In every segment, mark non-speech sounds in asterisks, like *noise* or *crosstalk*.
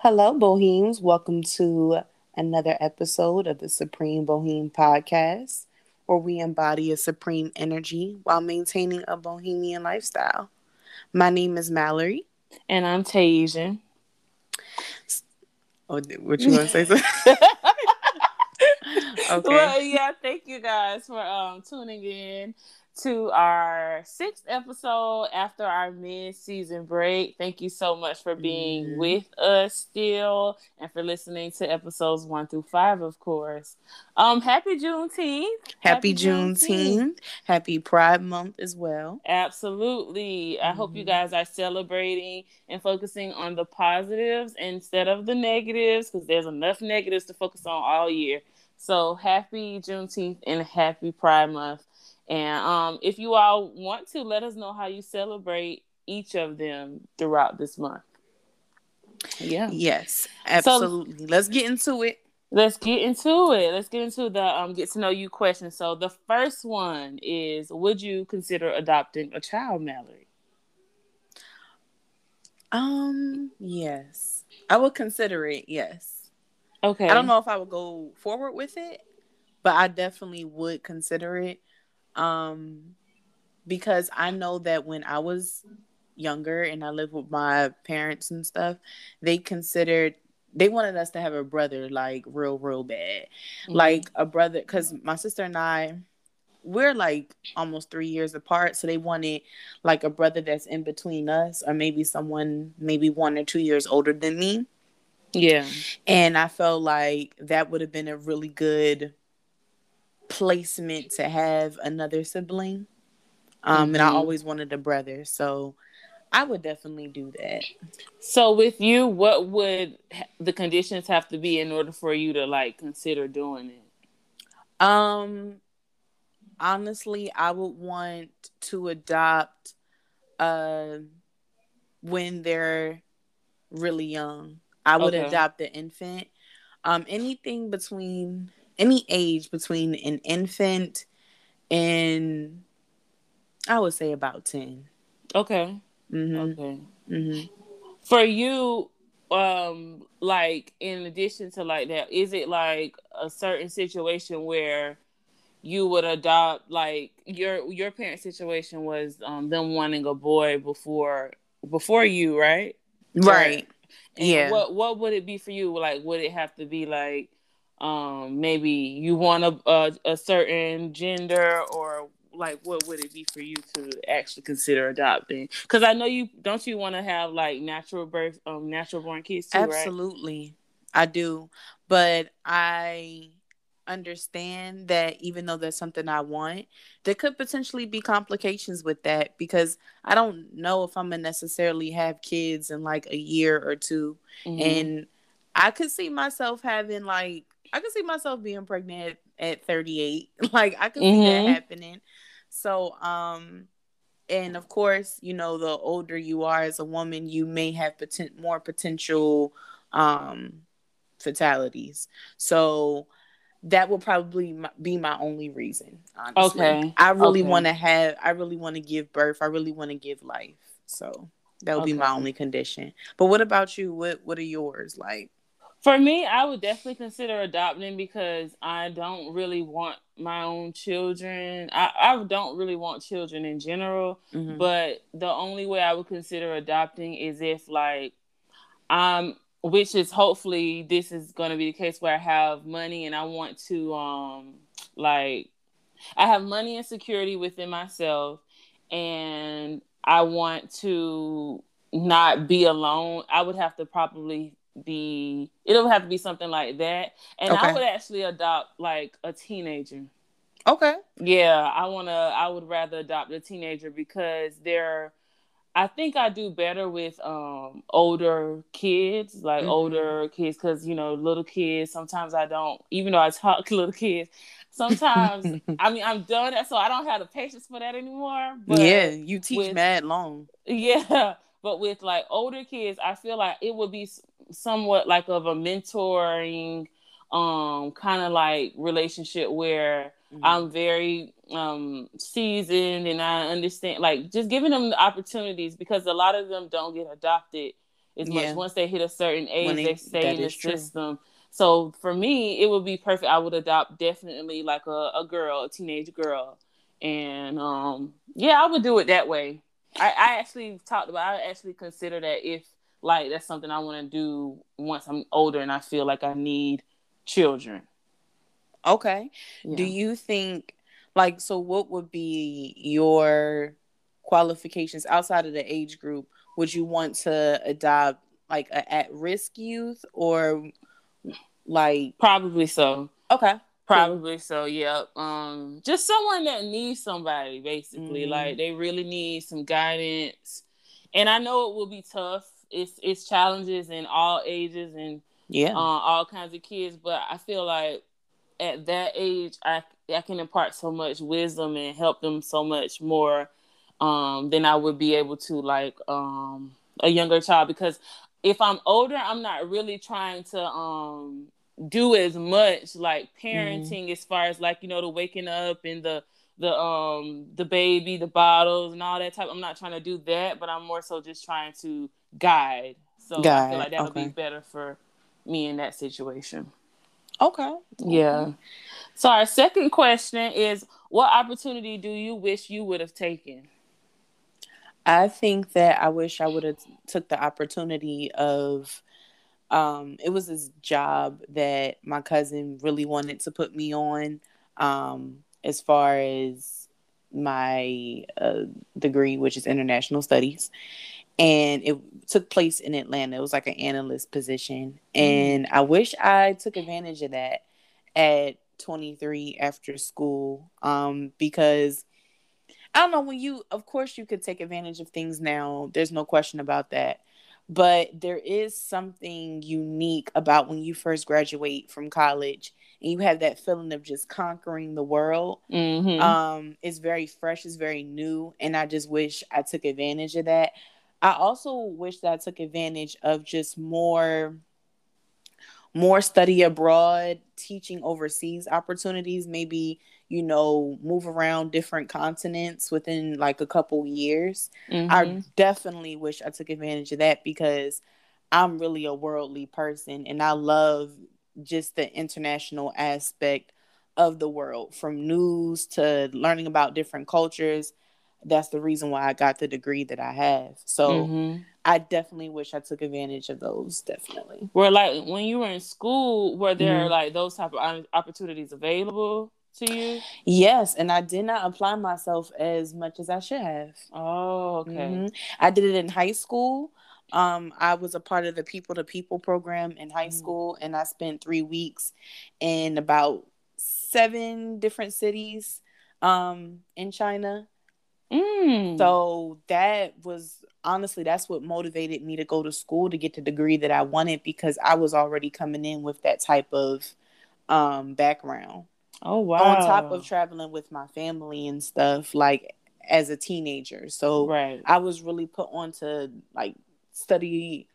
Hello, Bohemes. Welcome to another episode of the Supreme Boheme Podcast, where we embody a supreme energy while maintaining a bohemian lifestyle. My name is Mallory. And I'm Tasia. Oh, what you want to say? *laughs* *laughs* okay. Well, yeah, thank you guys for um, tuning in to our sixth episode after our mid-season break. Thank you so much for being mm. with us still and for listening to episodes one through five, of course. Um, happy Juneteenth. Happy, happy Juneteenth. Juneteenth. Happy Pride Month as well. Absolutely. I mm-hmm. hope you mm-hmm. guys are celebrating and focusing on the positives instead of the negatives because there's enough negatives to focus on all year. So happy Juneteenth and happy Pride Month. And um, if you all want to, let us know how you celebrate each of them throughout this month. Yeah. Yes, absolutely. So, let's get into it. Let's get into it. Let's get into the um get to know you question. So the first one is would you consider adopting a child, Mallory? Um, yes. I would consider it, yes. Okay. I don't know if I would go forward with it, but I definitely would consider it um, because I know that when I was younger and I lived with my parents and stuff, they considered they wanted us to have a brother like real real bad. Mm-hmm. like a brother because my sister and i we're like almost three years apart so they wanted like a brother that's in between us or maybe someone maybe one or two years older than me. Yeah. And i felt like that would have been a really good placement to have another sibling. Um, mm-hmm. and I mm-hmm. always wanted a brother, so I would definitely do that. So with you, what would the conditions have to be in order for you to like consider doing it? Um honestly, I would want to adopt uh when they're really young. I would okay. adopt the infant. Um anything between any age between an infant and I would say about 10. Okay. Mm-hmm. Okay. Mm-hmm. For you, um, like in addition to like that, is it like a certain situation where you would adopt like your your parent situation was um them wanting a boy before before you, right? Right. And yeah. What what would it be for you? Like would it have to be like um maybe you want a, a, a certain gender or like what would it be for you to actually consider adopting because i know you don't you want to have like natural birth um natural born kids too absolutely right? i do but i understand that even though that's something i want there could potentially be complications with that because i don't know if i'm gonna necessarily have kids in like a year or 2 mm-hmm. and i could see myself having like I can see myself being pregnant at, 38. *laughs* Like I can mm-hmm. see that mm-hmm. happening. So, um, and of course, you know, the older you are as a woman, you may have poten- more potential um fatalities. So that will probably be my only reason. Honestly. Okay. I really okay. want to have. I really want to give birth. I really want to give life. So that would okay. be my only condition. But what about you? What What are yours like? For me, I would definitely consider adopting because I don't really want my own children. I, I don't really want children in general, mm-hmm. but the only way I would consider adopting is if like I'm which is hopefully this is going to be the case where I have money and I want to um like I have money and security within myself and I want to not be alone. I would have to probably be it'll have to be something like that and okay. i would actually adopt like a teenager okay yeah i want to i would rather adopt a teenager because they're i think i do better with um older kids like mm-hmm. older kids because you know little kids sometimes i don't even though i talk to *laughs* little kids sometimes *laughs* i mean i'm done that so i don't have the patience for that anymore yeah you teach with, mad long *laughs* yeah but with like older kids i feel like it would be somewhat like of a mentoring um kind of like relationship where mm-hmm. I'm very um seasoned and I understand like just giving them the opportunities because a lot of them don't get adopted as yeah. much. Once they hit a certain age, they, they, stay in the system. So for me, it would be perfect. I would adopt definitely like a, a girl, a teenage girl. And um yeah, I would do it that way. I, I actually talked about I actually consider that if like that's something I want to do once I'm older and I feel like I need children. Okay. Yeah. Do you think like so what would be your qualifications outside of the age group? Would you want to adopt like a at risk youth or like probably so. Okay. Probably cool. so, yeah. Um, just someone that needs somebody, basically. Mm-hmm. Like they really need some guidance. And I know it will be tough. It's it's challenges in all ages and yeah, uh, all kinds of kids. But I feel like at that age, I I can impart so much wisdom and help them so much more um, than I would be able to like um, a younger child because if I'm older, I'm not really trying to um do as much like parenting mm-hmm. as far as like you know the waking up and the the um the baby the bottles and all that type i'm not trying to do that but i'm more so just trying to guide so guide. i feel like that would okay. be better for me in that situation okay yeah okay. so our second question is what opportunity do you wish you would have taken i think that i wish i would have took the opportunity of um, it was this job that my cousin really wanted to put me on um, as far as my uh, degree, which is international studies. And it took place in Atlanta. It was like an analyst position. Mm. And I wish I took advantage of that at 23 after school um, because I don't know when you, of course, you could take advantage of things now. There's no question about that but there is something unique about when you first graduate from college and you have that feeling of just conquering the world mm-hmm. um it's very fresh it's very new and i just wish i took advantage of that i also wish that i took advantage of just more more study abroad teaching overseas opportunities maybe you know, move around different continents within like a couple years. Mm-hmm. I definitely wish I took advantage of that because I'm really a worldly person and I love just the international aspect of the world from news to learning about different cultures. That's the reason why I got the degree that I have. So mm-hmm. I definitely wish I took advantage of those. Definitely. Were like when you were in school, were there mm-hmm. like those type of opportunities available? to you? Yes, and I did not apply myself as much as I should have. Oh, okay. Mm-hmm. I did it in high school. Um, I was a part of the People to People program in high mm. school, and I spent three weeks in about seven different cities um, in China. Mm. So that was honestly that's what motivated me to go to school to get the degree that I wanted because I was already coming in with that type of um, background. Oh wow. On top of traveling with my family and stuff like as a teenager. So right. I was really put on to like study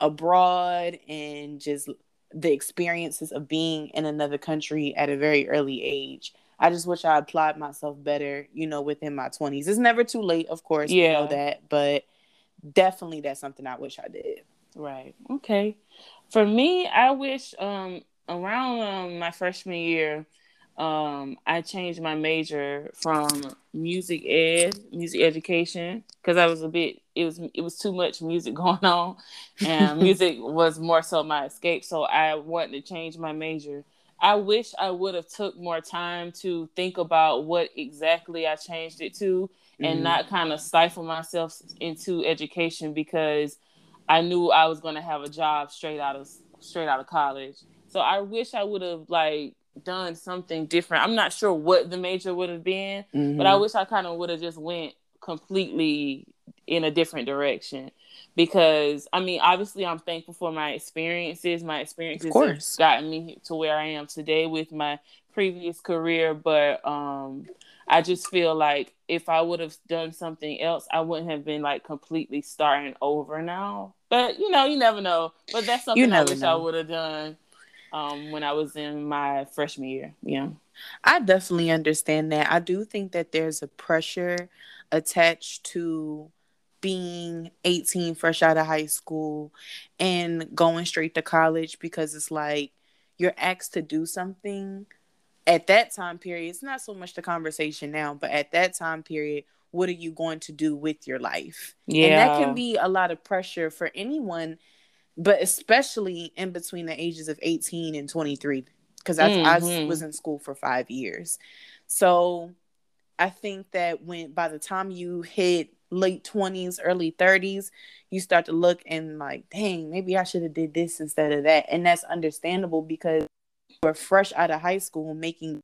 abroad and just the experiences of being in another country at a very early age. I just wish I applied myself better, you know, within my 20s. It's never too late, of course, yeah. you know that, but definitely that's something I wish I did. Right. Okay. For me, I wish um around um, my freshman year, um, I changed my major from music ed, music education, because I was a bit it was it was too much music *laughs* going on, and *laughs* music was more so my escape. So I wanted to change my major. I wish I would have took more time to think about what exactly I changed it to, and mm-hmm. not kind of stifle myself into education because I knew I was going to have a job straight out of straight out of college. So I wish I would have like done something different. I'm not sure what the major would have been, mm-hmm. but I mm-hmm. wish I kind of would have just went completely in a different direction because I mean obviously I'm thankful for my experiences. My experiences course. gotten me to where I am today with my previous career, but um I just feel like if I would have done something else, I wouldn't have been like completely starting over now. But you know, you never know. But that's something I wish know. I would have done um, when I was in my freshman year. Yeah. I definitely understand that. I do think that there's a pressure attached to being 18 fresh out of high school and going straight to college because it's like you're asked to do something at that time period. It's not so much the conversation now but at that time period what are you going to do with your life? Yeah and that can be a lot of pressure for anyone but especially in between the ages of 18 and 23 because mm-hmm. I was in school for five years. So i think that when by the time you hit late 20s early 30s you start to look and like dang maybe i should have did this instead of that. And that's understandable because we're fresh out of high school making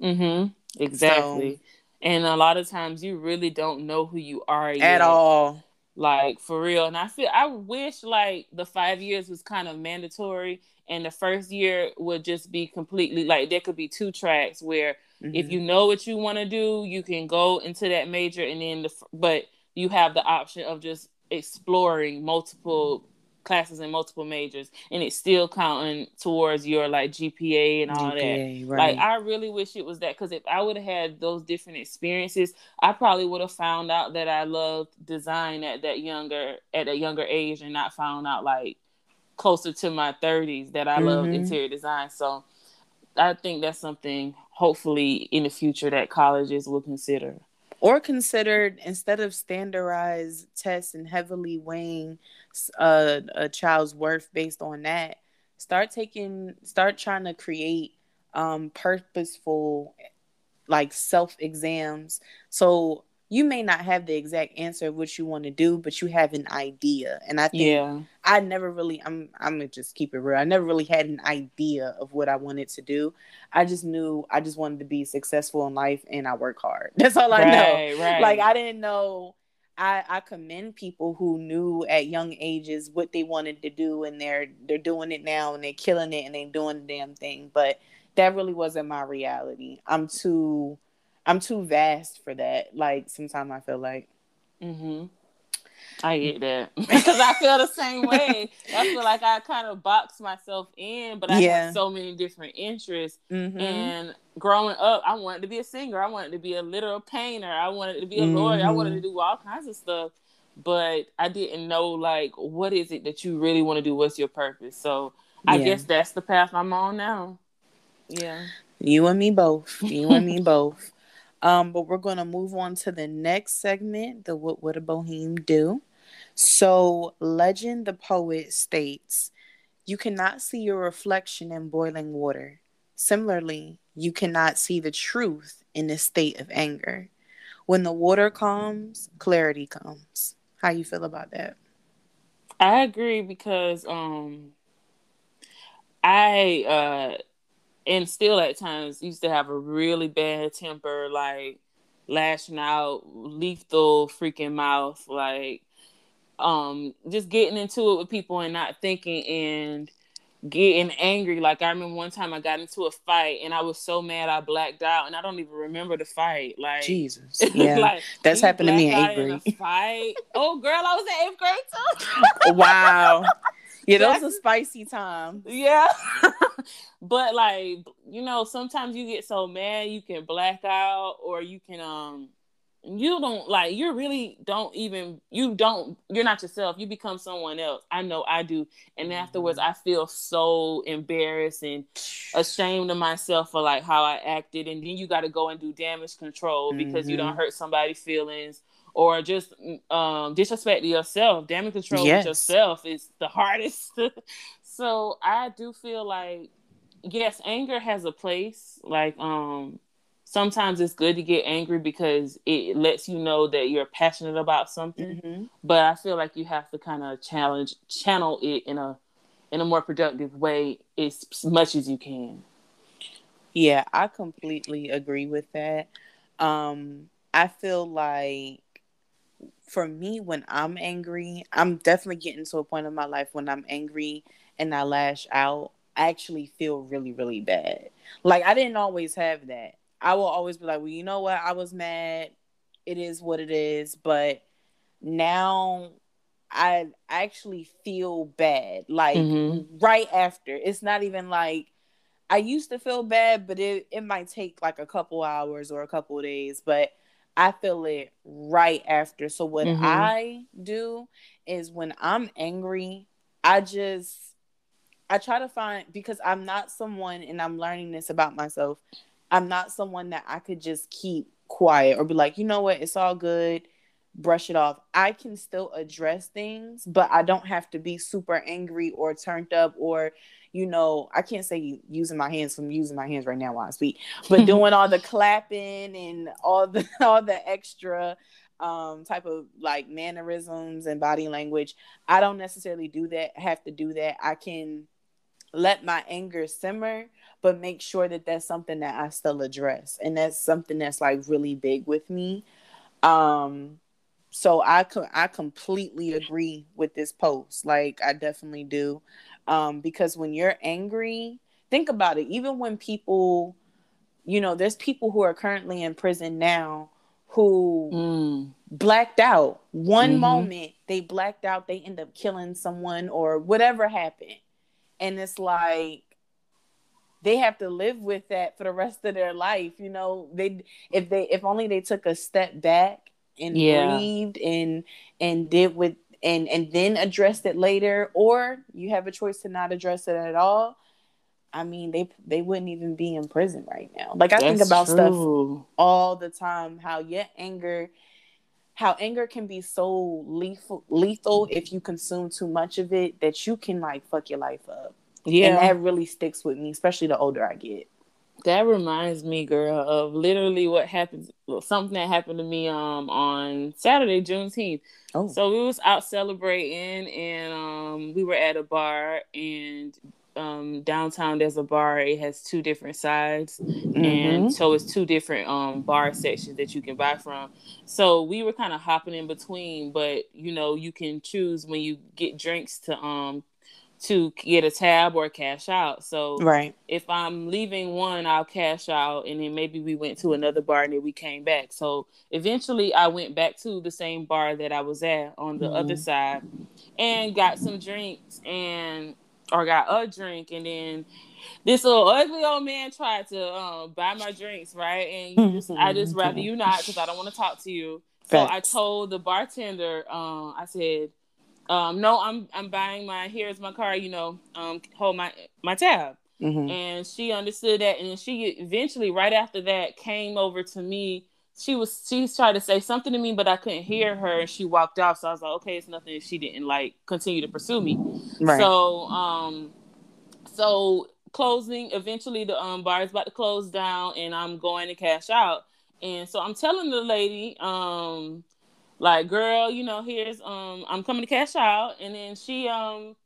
mm-hmm. Exactly. So, and a lot of times you really don't know who you are at yet. all. Like for real. And i feel i wish like the five years was kind of mandatory and the first year would just be completely like there could be two tracks where mm-hmm. if you know what you want to do you can go into that major and then the but you have the option of just exploring multiple classes and multiple majors and it's still counting towards your like GPA and all GPA, that. Right. Like I really wish it was that because if I would have had those different experiences, I probably would have found out that I loved design at that younger at a younger age and not found out like closer to my 30s that I mm-hmm. loved interior design. So I think that's something hopefully in the future that colleges will consider. Or considered instead of standardized tests and heavily weighing a, a child's worth based on that start taking start trying to create um, purposeful like self exams so you may not have the exact answer of what you want to do, but you have an idea. And I think yeah. I never really I'm I'm gonna just keep it real. I never really had an idea of what I wanted to do. I just knew I just wanted to be successful in life and I work hard. *laughs* That's all I right, know. Right. Like I didn't know I, I commend people who knew at young ages what they wanted to do and they're they're doing it now and they're killing it and they're doing the damn thing. But that really wasn't my reality. I'm too I'm too vast for that. Like sometimes I feel like. Mm-hmm. I get that *laughs* because I feel the same way. I feel like I kind of box myself in, but I yeah. have so many different interests. Mm-hmm. And growing up, I wanted to be a singer. I wanted to be a literal painter. I wanted to be a mm-hmm. lawyer. I wanted to do all kinds of stuff, but I didn't know like what is it that you really want to do. What's your purpose? So I yeah. guess that's the path I'm on now. Yeah. You and me both. You and me *laughs* both. Um, but we're going to move on to the next segment, the What Would a Boheme Do? So, Legend the Poet states, You cannot see your reflection in boiling water. Similarly, you cannot see the truth in a state of anger. When the water calms, clarity comes. How you feel about that? I agree because um I uh and still at times used to have a really bad temper, like lashing out, lethal freaking mouth, like um just getting into it with people and not thinking and getting angry. Like I remember one time I got into a fight and I was so mad I blacked out and I don't even remember the fight. Like Jesus, *laughs* yeah, like, that's happened to me in eighth grade. fight. Oh, girl, I was in eighth grade too. *laughs* wow. Yeah, those are spicy times. Yeah. *laughs* but like, you know, sometimes you get so mad you can black out or you can um you don't like you really don't even you don't you're not yourself you become someone else i know i do and mm-hmm. afterwards i feel so embarrassed and ashamed of myself for like how i acted and then you got to go and do damage control because mm-hmm. you don't mm-hmm. hurt somebody's feelings or just um, disrespect to yourself. Damage control yes. with yourself is the hardest. *laughs* so I do feel like yes, anger has a place. Like um, sometimes it's good to get angry because it lets you know that you're passionate about something. Mm-hmm. But I feel like you have to kind of challenge channel it in a in a more productive way as much as you can. Yeah, I completely agree with that. Um, I feel like for me when I'm angry, I'm definitely getting to a point in my life when I'm angry and I lash out, I actually feel really, really bad. Like I didn't always have that. I will always be like, well, you know what? I was mad. It is what it is. But now I actually feel bad. Like mm-hmm. right after. It's not even like I used to feel bad, but it, it might take like a couple hours or a couple days. But I feel it right after. So what mm-hmm. I do is when I'm angry, I just I try to find because I'm not someone and I'm learning this about myself. I'm not someone that I could just keep quiet or be like, you know what, it's all good, brush it off. I can still address things, but I don't have to be super angry or turned up or you know, I can't say using my hands from using my hands right now while I speak, *laughs* but doing all the clapping and all the *laughs* all the extra um type of like mannerisms and body language. I don't necessarily do that, have to do that. I can let my anger simmer, but make sure that that's something that I still address. And that's something that's like really big with me. Um so I co- I completely agree with this post. Like I definitely do. Um because when you're angry, think about it. Even when people you know, there's people who are currently in prison now who mm. blacked out. One mm-hmm. moment they blacked out, they end up killing someone or whatever happened and it's like they have to live with that for the rest of their life you know they if they if only they took a step back and yeah. breathed and and did with and and then addressed it later or you have a choice to not address it at all i mean they they wouldn't even be in prison right now like i That's think about true. stuff all the time how your anger how anger can be so lethal lethal if you consume too much of it that you can like fuck your life up. Yeah. And that really sticks with me, especially the older I get. That reminds me, girl, of literally what happened something that happened to me um on Saturday, Juneteenth. Oh. So we was out celebrating and um we were at a bar and um, downtown there's a bar it has two different sides mm-hmm. and so it's two different um, bar sections that you can buy from so we were kind of hopping in between but you know you can choose when you get drinks to um to get a tab or cash out so right if i'm leaving one i'll cash out and then maybe we went to another bar and then we came back so eventually i went back to the same bar that i was at on the mm-hmm. other side and got some drinks and or got a drink, and then this little ugly old man tried to um, buy my drinks, right? And just, I just *laughs* rather you not because I don't want to talk to you. So I told the bartender, um, I said, um, "No, I'm I'm buying my. Here's my card. You know, um, hold my my tab." Mm-hmm. And she understood that, and she eventually, right after that, came over to me she was she's trying to say something to me, but I couldn't hear her, and she walked off. So I was like, okay, it's nothing. She didn't like continue to pursue me. Right. So um, so closing. Eventually, the um bar is about to close down, and I'm going to cash out. And so I'm telling the lady, um, like, girl, you know, here's um, I'm coming to cash out, and then she um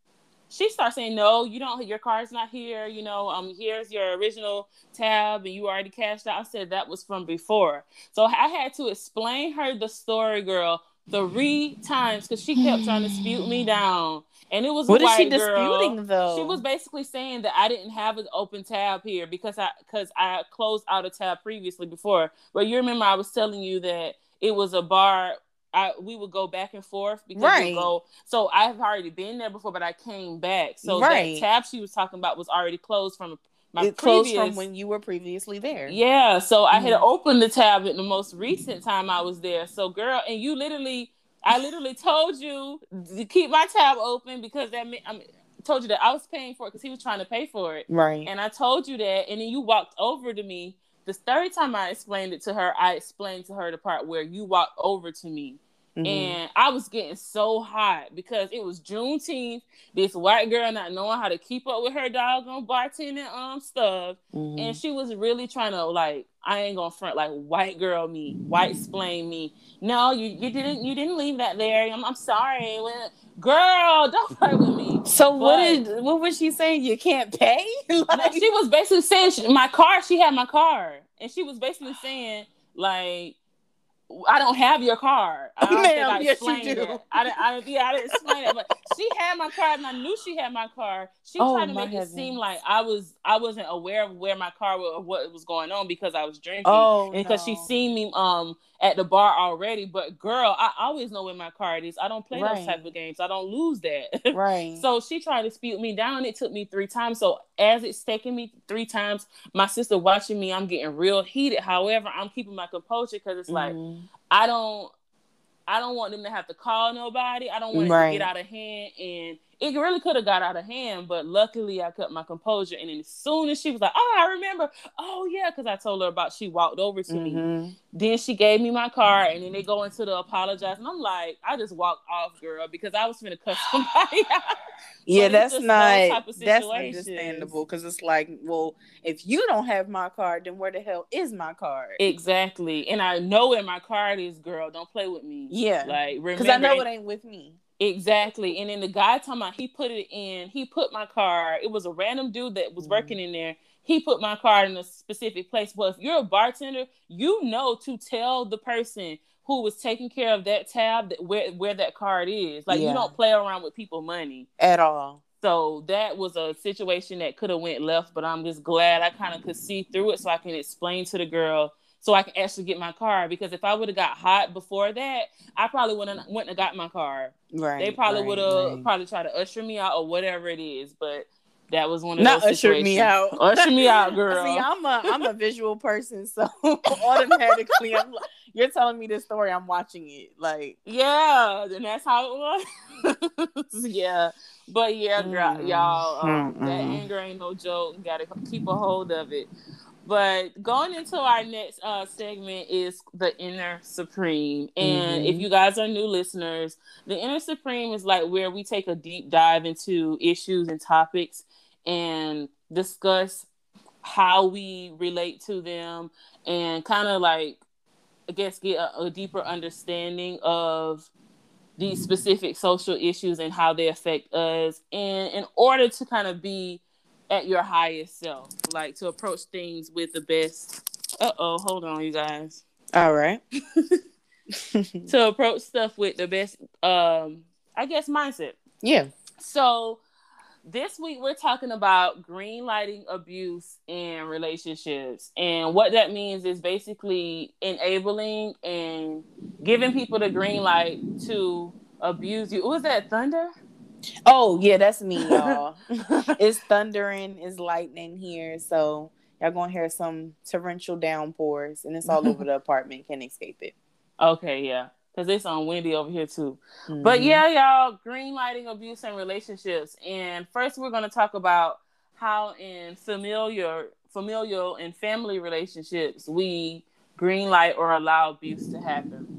she starts saying, "No, you don't. Your card's not here. You know, um, here's your original tab, and you already cashed out." I said that was from before, so I had to explain her the story, girl, three times because she kept trying to dispute me down, and it was what is she disputing though? She was basically saying that I didn't have an open tab here because I because I closed out a tab previously before. But you remember I was telling you that it was a bar I we would go back and forth because right. go. So I've already been there before, but I came back. So right. that tab she was talking about was already closed from my it previous, closed from when you were previously there. Yeah. So mm-hmm. I had mm-hmm. opened the tab at the most recent time I was there. So girl, and you literally, I literally told you to keep my tab open because that meant I told you that I was paying for it because he was trying to pay for it. Right. And I told you that, and then you walked over to me the third time I explained it to her, I explained to her the part where you walked over to me. Mm-hmm. And I was getting so hot because it was Juneteenth. This white girl not knowing how to keep up with her doggone bartending um stuff, mm-hmm. and she was really trying to like I ain't gonna front like white girl me, white explain me. No, you you didn't you didn't leave that there. I'm, I'm sorry. Girl, don't play with me. So but, what did what was she saying? You can't pay? *laughs* like, she was basically saying she, my car. She had my car, and she was basically saying like I don't have your car. *laughs* I don't Ma'am, I yes, you do. It. I, I, yeah, I didn't explain it, but she had my car, and I knew she had my car. She oh, tried to make heavens. it seem like I was I wasn't aware of where my car was or what was going on because I was drinking. Oh, and because no. she seen me um at the bar already. But girl, I always know where my car is. I don't play right. those type of games. I don't lose that. *laughs* Right. so she tried to spew me down. It took me three times. So as it's taking me three times, my sister watching me, I'm getting real heated. However, I'm keeping my composure because it's mm-hmm. like I don't I don't want them to have to call nobody. I don't want right. it to get out of hand. And it really could have got out of hand, but luckily I kept my composure. And then as soon as she was like, "Oh, I remember," oh yeah, because I told her about. She walked over to mm-hmm. me. Then she gave me my car, and then they go into the apologize, and I'm like, I just walked off, girl, because I was gonna cuss somebody *laughs* out. Yeah, that's not that's understandable because it's like, well, if you don't have my card, then where the hell is my card? Exactly, and I know where my card is, girl. Don't play with me. Yeah, like because I know it ain't with me. Exactly, and then the guy talking about he put it in. He put my card. It was a random dude that was mm working in there. He put my card in a specific place. Well, if you're a bartender, you know to tell the person who was taking care of that tab that where where that card is. Like yeah. you don't play around with people money at all. So that was a situation that could have went left, but I'm just glad I kind of could see through it so I can explain to the girl so I can actually get my car. Because if I would have got hot before that, I probably wouldn't wouldn't have got my car. Right. They probably right, would have right. probably tried to usher me out or whatever it is. But that was one of not usher me out. Usher me out, *laughs* girl. See, I'm a I'm a visual person, so *laughs* automatically I'm like, you're telling me this story, I'm watching it. Like yeah, and that's how it was. *laughs* yeah, but yeah, girl, y'all, um, that anger ain't no joke. You gotta keep a hold of it. But going into our next uh, segment is the inner supreme. And mm-hmm. if you guys are new listeners, the inner supreme is like where we take a deep dive into issues and topics and discuss how we relate to them and kind of like I guess get a, a, deeper understanding of these specific social issues and how they affect us and in order to kind of be at your highest self like to approach things with the best uh-oh hold on you guys. All right. *laughs* *laughs* To approach stuff with the best um i guess mindset. Yeah. So this week we're talking about green lighting abuse in relationships. And what that means is basically enabling and giving people the green light to abuse you. Was that thunder oh yeah that's me *laughs* y'all *laughs* it's thundering it's lightning here so y'all gonna hear some torrential downpours and it's all over the apartment can't escape it okay yeah because it's on windy over here too. Mm-hmm. But yeah, y'all, green lighting abuse and relationships. And first, we're going to talk about how in familiar, familial and family relationships we green light or allow abuse to happen.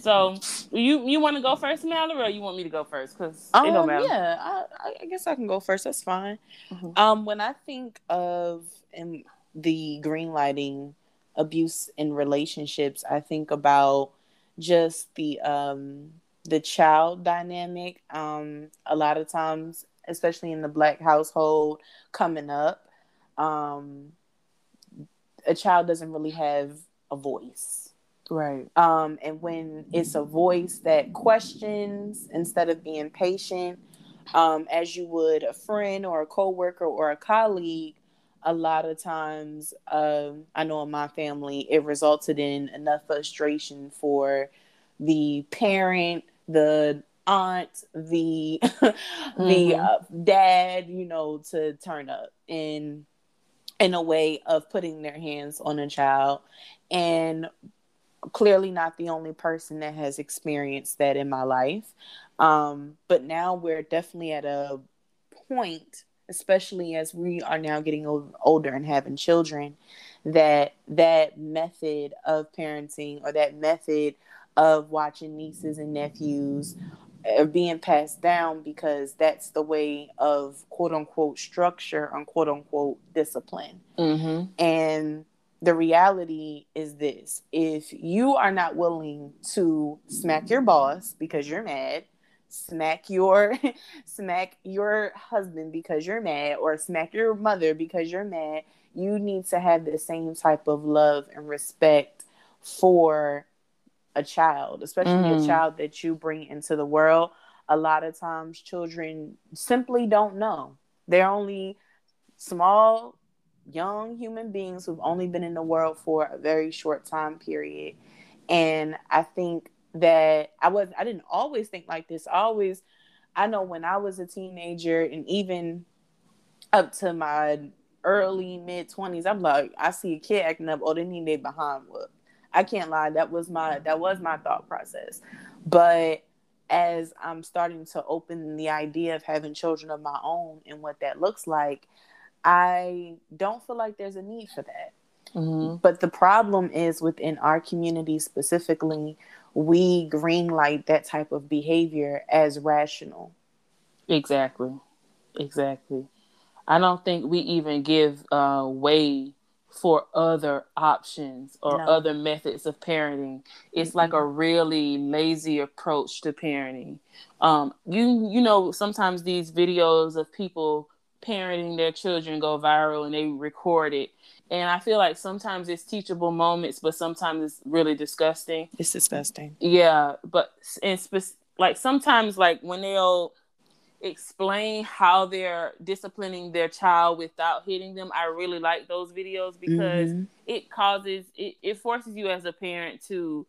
So you you want to go first, Mallory, or you want me to go first? Because um, yeah, I, I guess I can go first. That's fine. Mm-hmm. Um, when I think of in the green lighting abuse in relationships, I think about just the um the child dynamic um a lot of times especially in the black household coming up um a child doesn't really have a voice right um and when it's a voice that questions instead of being patient um as you would a friend or a coworker or a colleague a lot of times, um, I know in my family, it resulted in enough frustration for the parent, the aunt, the *laughs* mm-hmm. the uh, dad, you know, to turn up in in a way of putting their hands on a child, and clearly not the only person that has experienced that in my life. Um, but now we're definitely at a point especially as we are now getting older and having children, that that method of parenting or that method of watching nieces and nephews are being passed down because that's the way of quote unquote structure and quote unquote discipline. Mm-hmm. And the reality is this. If you are not willing to smack your boss because you're mad, smack your *laughs* smack your husband because you're mad or smack your mother because you're mad you need to have the same type of love and respect for a child especially mm. a child that you bring into the world. A lot of times children simply don't know. They're only small young human beings who've only been in the world for a very short time period and i think that I was I didn't always think like this. I always I know when I was a teenager and even up to my early mid twenties, I'm like, I see a kid acting up, oh, they need their behind whoop. I can't lie. That was my that was my thought process. But as I'm starting to open the idea of having children of my own and what that looks like, I don't feel like there's a need for that. Mm-hmm. But the problem is within our community specifically, we greenlight that type of behavior as rational. Exactly. Exactly. I don't think we even give uh, way for other options or no. other methods of parenting. It's mm-hmm. like a really lazy approach to parenting. Um, you you know sometimes these videos of people parenting their children go viral and they record it. And I feel like sometimes it's teachable moments, but sometimes it's really disgusting. It's disgusting. Yeah, but and spe- like sometimes like when they'll explain how they're disciplining their child without hitting them i really like those videos because mm-hmm. it causes it, it forces you as a parent to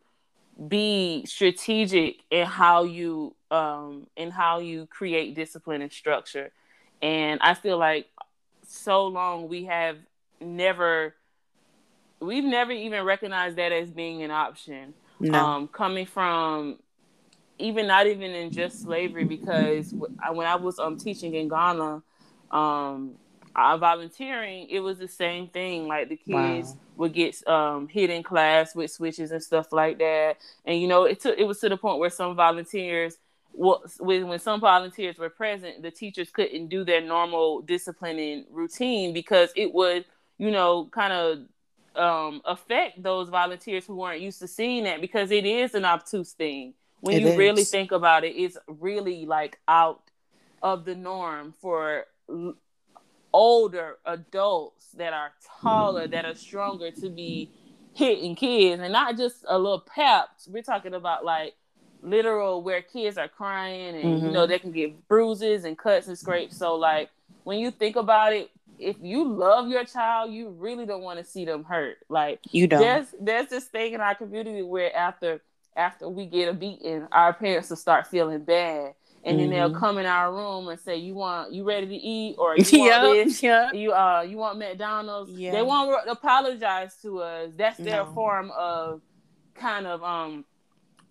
be strategic in how you um in how you create discipline and structure and i feel like so long we have never we've never even recognized that as being an option no. um coming from even not even in just slavery because when I was um teaching in Ghana, um, I volunteering, it was the same thing. Like the kids wow. would get um hit in class with switches and stuff like that, and you know it took it was to the point where some volunteers. Well, when, when some volunteers were present, the teachers couldn't do their normal disciplining routine because it would, you know, kind of um, affect those volunteers who weren't used to seeing that because it is an obtuse thing when it you is. really think about it, it's really like out of the norm for l- older adults that are taller, that are stronger to be hitting kids, and not just a little peps. We're talking about like literal where kids are crying and mm-hmm. you know mm-hmm. they can get bruises and cuts and scrapes. So like when you think about it, if you love your child, you really don't want to see them hurt. Like you don't. There's there's this thing in our community where after after we get a beating, our parents will start feeling bad. And mm-hmm. then they'll mm-hmm. come in our room and say, "You want you ready to eat, or *laughs* you want yep, this? Yep. You uh you want McDonald's?" Yeah. They won't apologize to us. That's their no. form of kind of um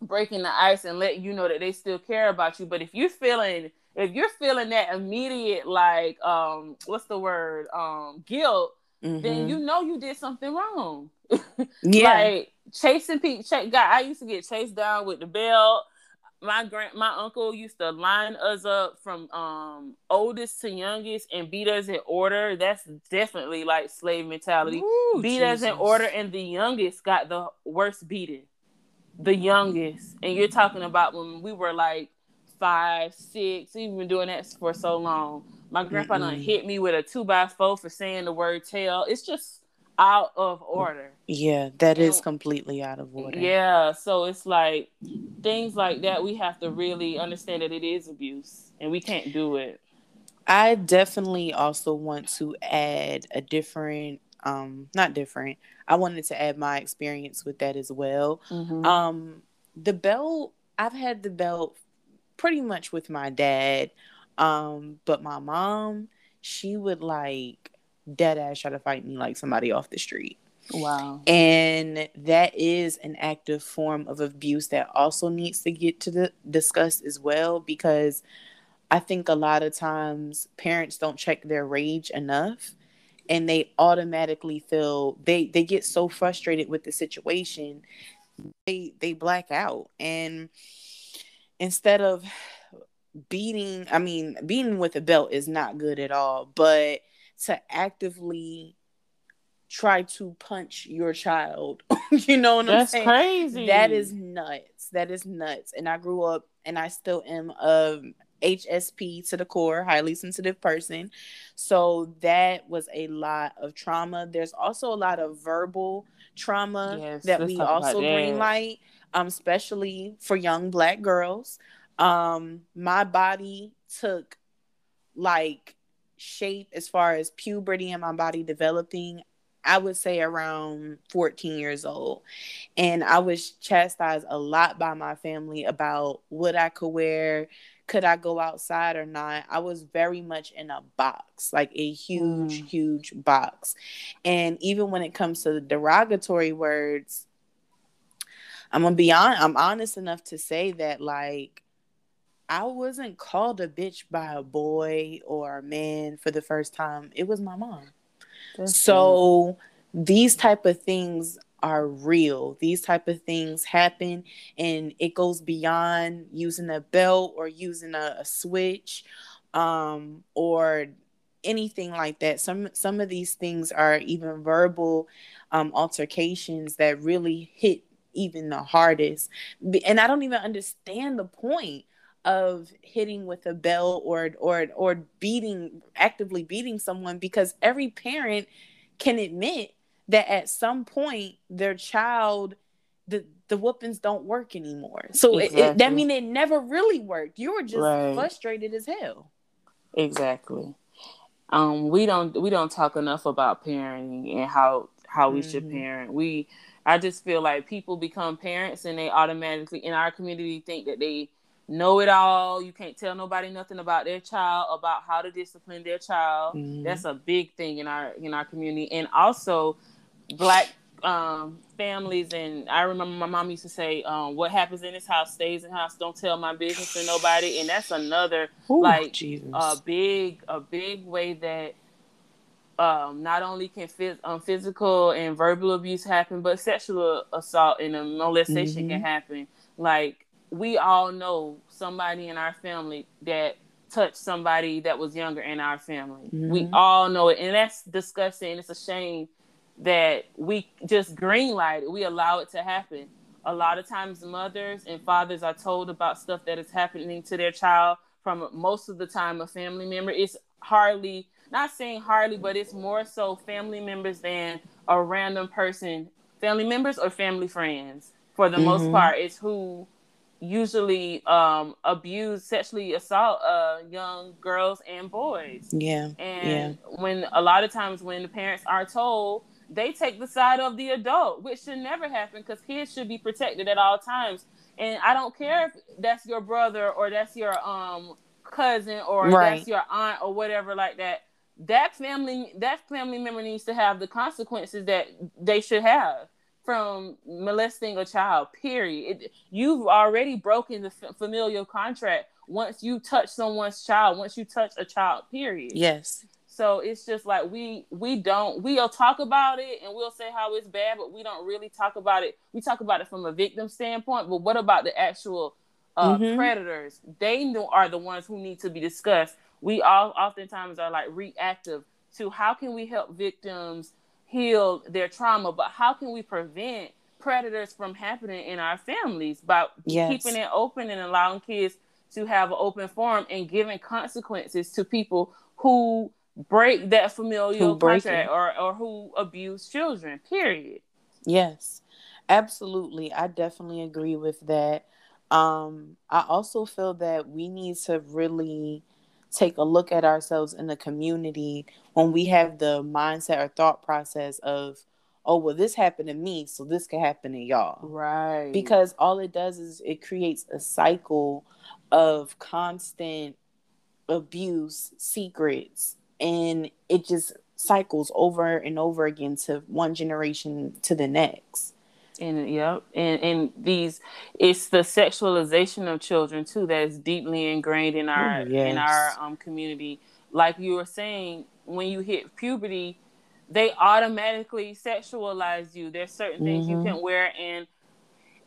breaking the ice and letting you know that they still care about you. But if you're feeling if you're feeling that immediate like um what's the word um guilt, mm-hmm. then you know you did something wrong. *laughs* yeah. like chasing people. Ch- God, I used to get chased down with the belt. My grand, my uncle used to line us up from um oldest to youngest and beat us in order. That's definitely like slave mentality. Ooh, beat Jesus. us in order, and the youngest got the worst beating. The youngest, and you're talking about when we were like five, six. We've been doing that for so long. My grandpa done hit me with a two by four for saying the word tail. It's just out of order. Yeah, that and, is completely out of order. Yeah, so it's like things like that we have to really understand that it is abuse and we can't do it. I definitely also want to add a different um not different. I wanted to add my experience with that as well. Mm-hmm. Um the belt I've had the belt pretty much with my dad. Um but my mom, she would like dead ass try to fight me like somebody off the street. Wow. And that is an active form of abuse that also needs to get to the discussed as well because I think a lot of times parents don't check their rage enough and they automatically feel they they get so frustrated with the situation they they black out and instead of beating I mean beating with a belt is not good at all but to actively try to punch your child. *laughs* you know what That's I'm saying? crazy. That is nuts. That is nuts. And I grew up and I still am a HSP to the core, highly sensitive person. So that was a lot of trauma. There's also a lot of verbal trauma yes, that we also green light, um, especially for young black girls. Um, my body took like shape as far as puberty and my body developing I would say around 14 years old. And I was chastised a lot by my family about what I could wear, could I go outside or not. I was very much in a box, like a huge, mm. huge box. And even when it comes to the derogatory words, I'm gonna be on. I'm honest enough to say that like I wasn't called a bitch by a boy or a man for the first time. It was my mom. That's so these type of things are real. These type of things happen and it goes beyond using a belt or using a, a switch um, or anything like that. Some some of these things are even verbal um, altercations that really hit even the hardest. And I don't even understand the point of hitting with a bell or or or beating actively beating someone because every parent can admit that at some point their child the the whoopings don't work anymore. So exactly. it, it, that mean it never really worked. You were just right. frustrated as hell. Exactly. Um, we don't we don't talk enough about parenting and how how we mm-hmm. should parent. We I just feel like people become parents and they automatically in our community think that they know it all. You can't tell nobody nothing about their child, about how to discipline their child. Mm-hmm. That's a big thing in our in our community. And also black um, families and I remember my mom used to say, um, what happens in this house stays in house. Don't tell my business to nobody. And that's another Ooh, like a big a big way that um, not only can phys- um, physical and verbal abuse happen, but sexual assault and molestation mm-hmm. can happen. Like we all know somebody in our family that touched somebody that was younger in our family. Mm-hmm. We all know it, and that's disgusting. It's a shame that we just green light it. We allow it to happen. A lot of times, mothers and fathers are told about stuff that is happening to their child from most of the time a family member. It's hardly not saying hardly, but it's more so family members than a random person. Family members or family friends, for the mm-hmm. most part, it's who usually um, abuse, sexually assault uh, young girls and boys. Yeah. And yeah. when a lot of times when the parents are told, they take the side of the adult, which should never happen because kids should be protected at all times. And I don't care if that's your brother or that's your um cousin or right. that's your aunt or whatever like that. That family that family member needs to have the consequences that they should have from molesting a child. Period. It, you've already broken the f- familial contract once you touch someone's child. Once you touch a child. Period. Yes. So it's just like we we don't we'll talk about it and we'll say how it's bad, but we don't really talk about it. We talk about it from a victim standpoint, but what about the actual uh, mm-hmm. predators? They are the ones who need to be discussed. We all oftentimes are like reactive to how can we help victims heal their trauma, but how can we prevent predators from happening in our families by yes. keeping it open and allowing kids to have an open forum and giving consequences to people who break that familial contract or, or who abuse children, period. Yes, absolutely. I definitely agree with that. Um, I also feel that we need to really take a look at ourselves in the community when we have the mindset or thought process of oh well this happened to me so this could happen to y'all right because all it does is it creates a cycle of constant abuse secrets and it just cycles over and over again to one generation to the next and yep and and these it's the sexualization of children too that is deeply ingrained in our yes. in our um community like you were saying when you hit puberty they automatically sexualize you there's certain things mm-hmm. you can wear and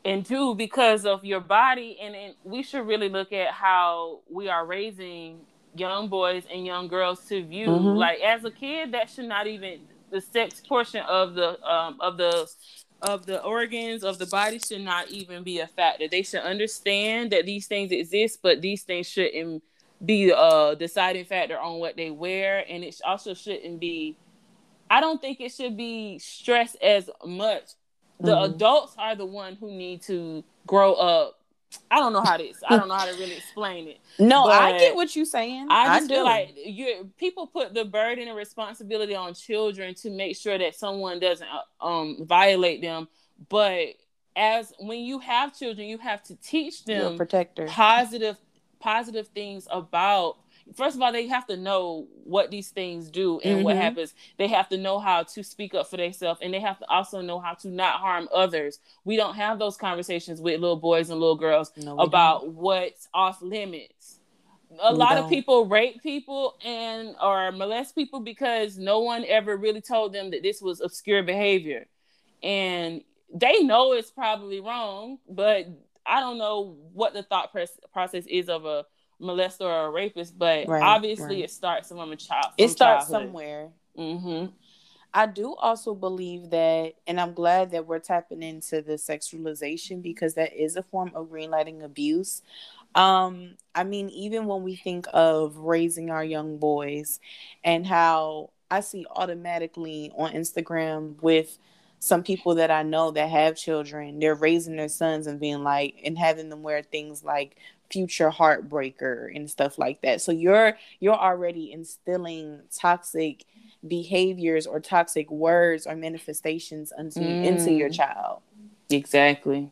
and do because of your body and, and we should really look at how we are raising young boys and young girls to view mm-hmm. like as a kid that should not even the sex portion of the um of the of the organs of the body should not even be a factor. They should understand that these things exist, but these things shouldn't be a deciding factor on what they wear, and it also shouldn't be. I don't think it should be stressed as much. The mm-hmm. adults are the one who need to grow up I don't know how to I don't know how to really explain it. No, I get what you're saying. I just I feel like you people put the burden and responsibility on children to make sure that someone doesn't uh, um violate them, but as when you have children, you have to teach them protector positive positive things about first of all, they have to know what these things do and mm-hmm. what happens. They have to know how to speak up for themselves and they have to also know how to not harm others. We don't have those conversations with little boys and little girls no, about don't. what's off limits. A we lot don't. of people rape people and or molest people because no one ever really told them that this was obscure behavior. And they know it's probably wrong, but I don't know what the thought process is of a molester or a rapist, but right, obviously right. it starts from a child. It starts childhood. somewhere. Mm-hmm. I do also believe that, and I'm glad that we're tapping into the sexualization because that is a form of greenlighting abuse. Um, I mean, even when we think of raising our young boys and how I see automatically on Instagram with some people that I know that have children, they're raising their sons and being like, and having them wear things like future heartbreaker and stuff like that. So you're you're already instilling toxic behaviors or toxic words or manifestations into mm. into your mm. child. Exactly.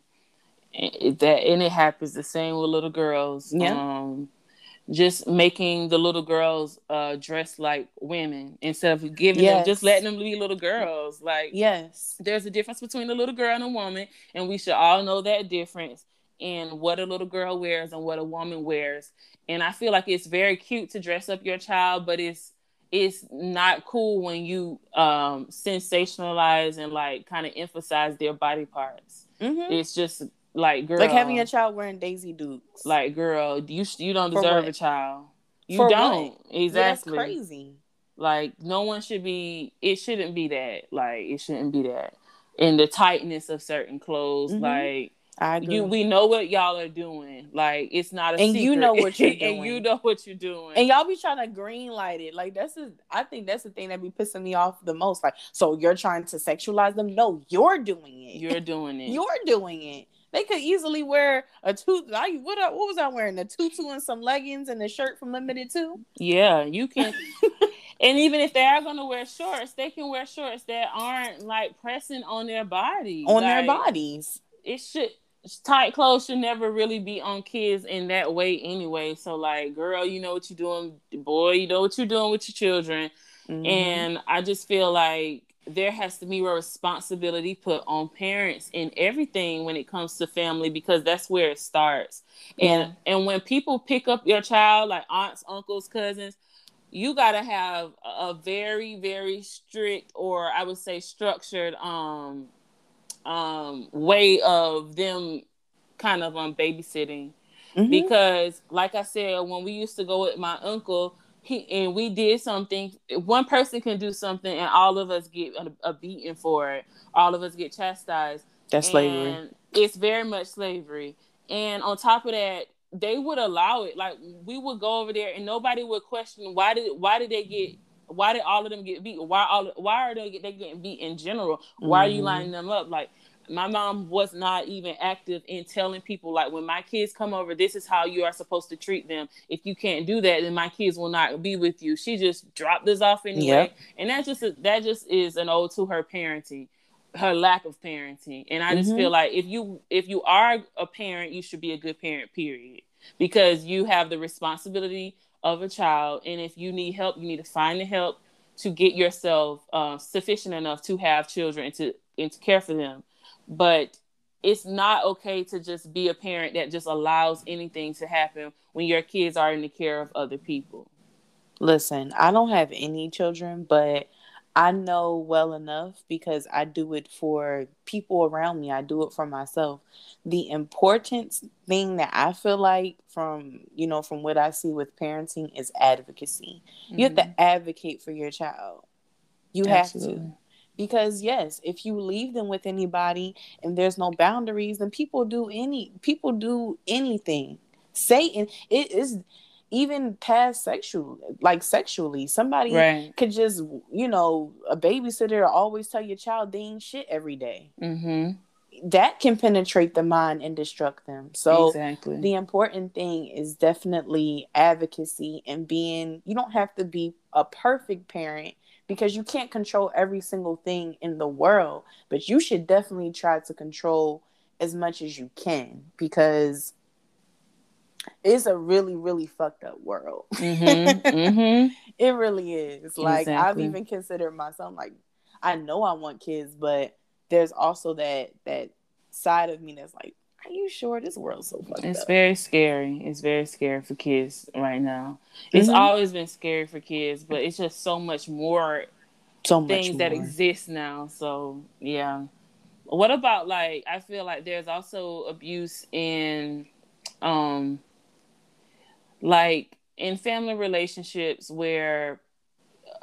that and it happens the same with little girls. Yeah. Um, just making the little girls uh dress like women instead of giving yes. them just letting them be little girls like yes there's a difference between a little girl and a woman and we should all know that difference in what a little girl wears and what a woman wears and i feel like it's very cute to dress up your child but it's it's not cool when you um sensationalize and like kind of emphasize their body parts mm-hmm. it's just like girl, like having a child wearing Daisy Dukes. Like girl, you you don't deserve a child. You For don't what? exactly. Yeah, that's crazy. Like no one should be. It shouldn't be that. Like it shouldn't be that. And the tightness of certain clothes, mm-hmm. like. I agree. You, we know what y'all are doing. Like it's not a and secret. you know what you're doing. *laughs* and you know what you're doing. And y'all be trying to green light it. Like that's a, I think that's the thing that be pissing me off the most. Like, so you're trying to sexualize them? No, you're doing it. You're *laughs* doing it. you're doing it. They could easily wear a two. I what what was I wearing? A tutu and some leggings and a shirt from Limited Too. Yeah, you can. *laughs* and even if they are going to wear shorts, they can wear shorts that aren't like pressing on their body. On like, their bodies. It should tight clothes should never really be on kids in that way anyway. So like, girl, you know what you're doing. Boy, you know what you're doing with your children. Mm-hmm. And I just feel like there has to be a responsibility put on parents in everything when it comes to family because that's where it starts. And and when people pick up your child like aunts, uncles, cousins, you got to have a very very strict or I would say structured um um way of them kind of um babysitting. Mm-hmm. because like I said when we used to go with my uncle he and we did something one person can do something and all of us get a, a beating for it. All of us get chastised. That's slavery. It's very much slavery. And on top of that they would allow it. Like we would go over there and nobody would question why did why did they get why did all of them get beat why all why are they, they getting beat in general why mm-hmm. are you mm-hmm. lining them up like my mom was not even active in telling people like when my kids come over this is how you are supposed to treat them if you can't do that then my kids will not be with you she just dropped this off anyway yep. and that just that just is an ode to her parenting her lack of parenting and i just mm-hmm. feel like if you if you are a parent you should be a good parent period because you have the responsibility of a child and if you need help you need to find the help to get yourself uh, sufficient enough to have children and to and to care for them but it's not okay to just be a parent that just allows anything to happen when your kids are in the care of other people. Listen, I don't have any children, but I know well enough because I do it for people around me. I do it for myself. The important thing that I feel like from, you know, from what I see with parenting is advocacy. Mm-hmm. You have to mm-hmm. advocate for your child. You Absolutely. have to because yes if you leave them with anybody and there's no boundaries then people do any people do anything satan it is even past sexual like sexually somebody right. could just you know a babysitter always tell your child they ain't shit every day. Mm-hmm. that can penetrate the mind and destruct them so exactly. the important thing is definitely advocacy and being you don't have to be a perfect parent because you can't control every single thing in the world, but you should definitely try to control as much as you can because it's a really really fucked up world. Mm-hmm. mm-hmm. *laughs* it really is. Like exactly. I've even considered myself like I know I want kids, but there's also that that side of me that's like, are you sure this world's so fucked up? it's up? very scary. It's very scary for kids right now. It's mm-hmm. always been scary for kids, but it's just so much more so things more. that exist now. So yeah. What about like I feel like there's also abuse in um like in family relationships where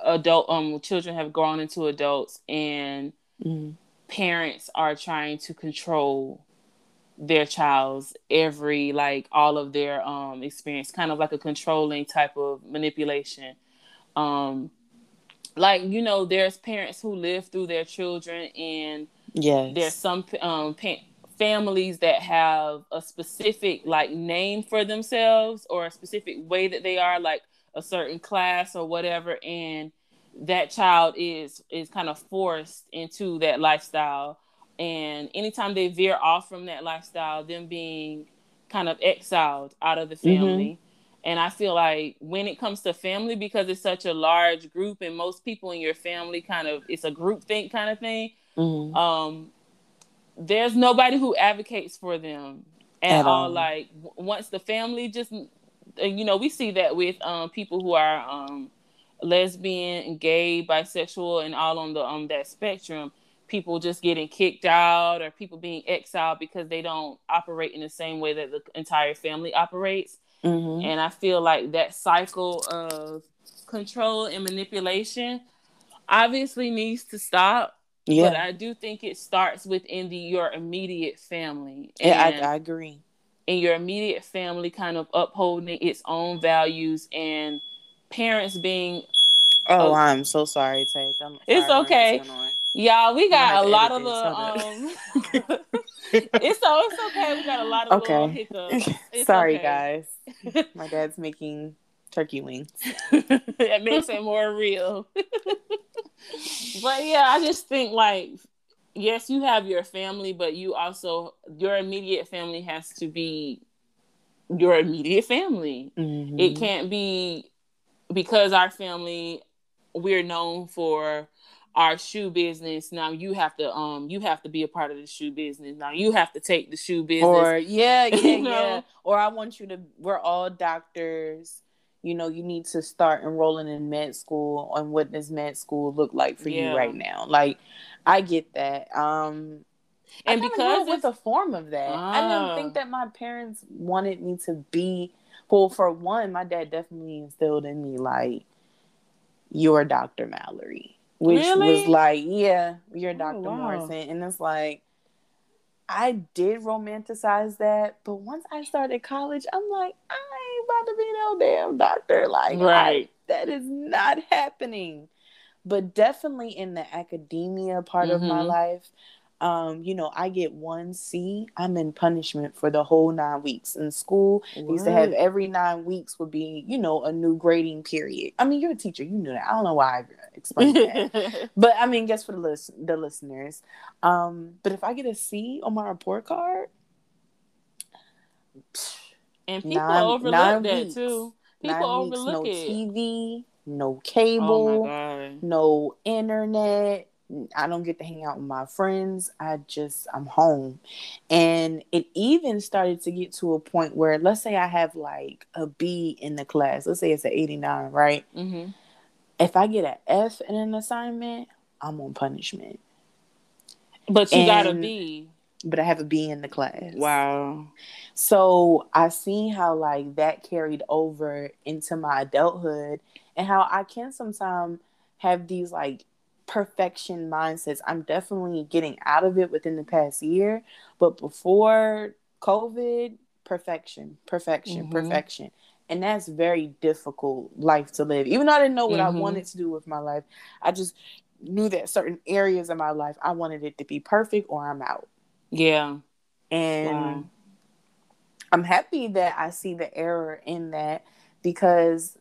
adult um children have grown into adults and mm. parents are trying to control their child's every like all of their um experience kind of like a controlling type of manipulation um like you know there's parents who live through their children and yes there's some um pa- families that have a specific like name for themselves or a specific way that they are like a certain class or whatever and that child is is kind of forced into that lifestyle and anytime they veer off from that lifestyle them being kind of exiled out of the mm-hmm. family mm-hmm. and i feel like when it comes to family because it's such a large group and most people in your family kind of it's a group think kind of thing mm-hmm. um there's nobody who advocates for them at, at all. all. Like once the family just, you know, we see that with um, people who are um, lesbian, gay, bisexual, and all on the um that spectrum. People just getting kicked out, or people being exiled because they don't operate in the same way that the entire family operates. Mm-hmm. And I feel like that cycle of control and manipulation obviously needs to stop yeah. But I do think it starts within the your immediate family. yeah, I, I agree. In your immediate family, kind of upholding its own values and parents being. Oh, I'm so sorry, Tate. I'm it's okay. Y'all, we got a lot of the um *laughs* *laughs* it's so it's okay. We got a lot of okay. hiccups. *laughs* It's Sorry okay. guys. My dad's making turkey wings. *laughs* that makes it more real. *laughs* but yeah, I just think like yes, you have your family, but you also your immediate family has to be your immediate family. Mm-hmm. It can't be because our family we're known for our shoe business now you have to um you have to be a part of the shoe business now you have to take the shoe business or yeah *laughs* yeah you know? yeah or i want you to we're all doctors you know, you need to start enrolling in med school on what does med school look like for yeah. you right now. Like, I get that. Um, and because with a form of that, I didn't think ah. that my parents wanted me to be. Well, for one, my dad definitely instilled in me like, "You're Dr. Mallory," which really? was like, "Yeah, you're Dr. Oh, wow. Morrison," and it's like, I did romanticize that, but once I started college, I'm like, I ain't about to be no damn doctor. Like, right. I, that is not happening. But definitely in the academia part mm-hmm. of my mm-hmm. life, um, you know, I get one C, I'm in punishment for the whole nine weeks. In school, what? used to have every nine weeks would be, you know, a new grading period. I mean, you're a teacher, you know that. I don't know why I explained that. *laughs* but I mean, guess for the list the listeners. Um, but if I get a C on my report card, and people nine, overlook nine that weeks, too. People overlook weeks, no it. TV, no cable, oh no internet I don't get to hang out with my friends. I just I'm home. And it even started to get to a point where let's say I have like a B in the class. Let's say it's an 89, right? Mm-hmm. If I get an F in an assignment, I'm on punishment. But you and, got a B. But I have a B in the class. Wow. So I seen how like that carried over into my adulthood and how I can sometimes have these like perfection mindsets. I'm definitely getting out of it within the past year, but before COVID, perfection, perfection, mm-hmm. perfection. And that's very difficult life to live. Even though I didn't know what mm-hmm. I wanted to do with my life, I just knew that certain areas of my life I wanted it to be perfect or I'm out. Yeah. And wow. I'm happy that I see the error in that because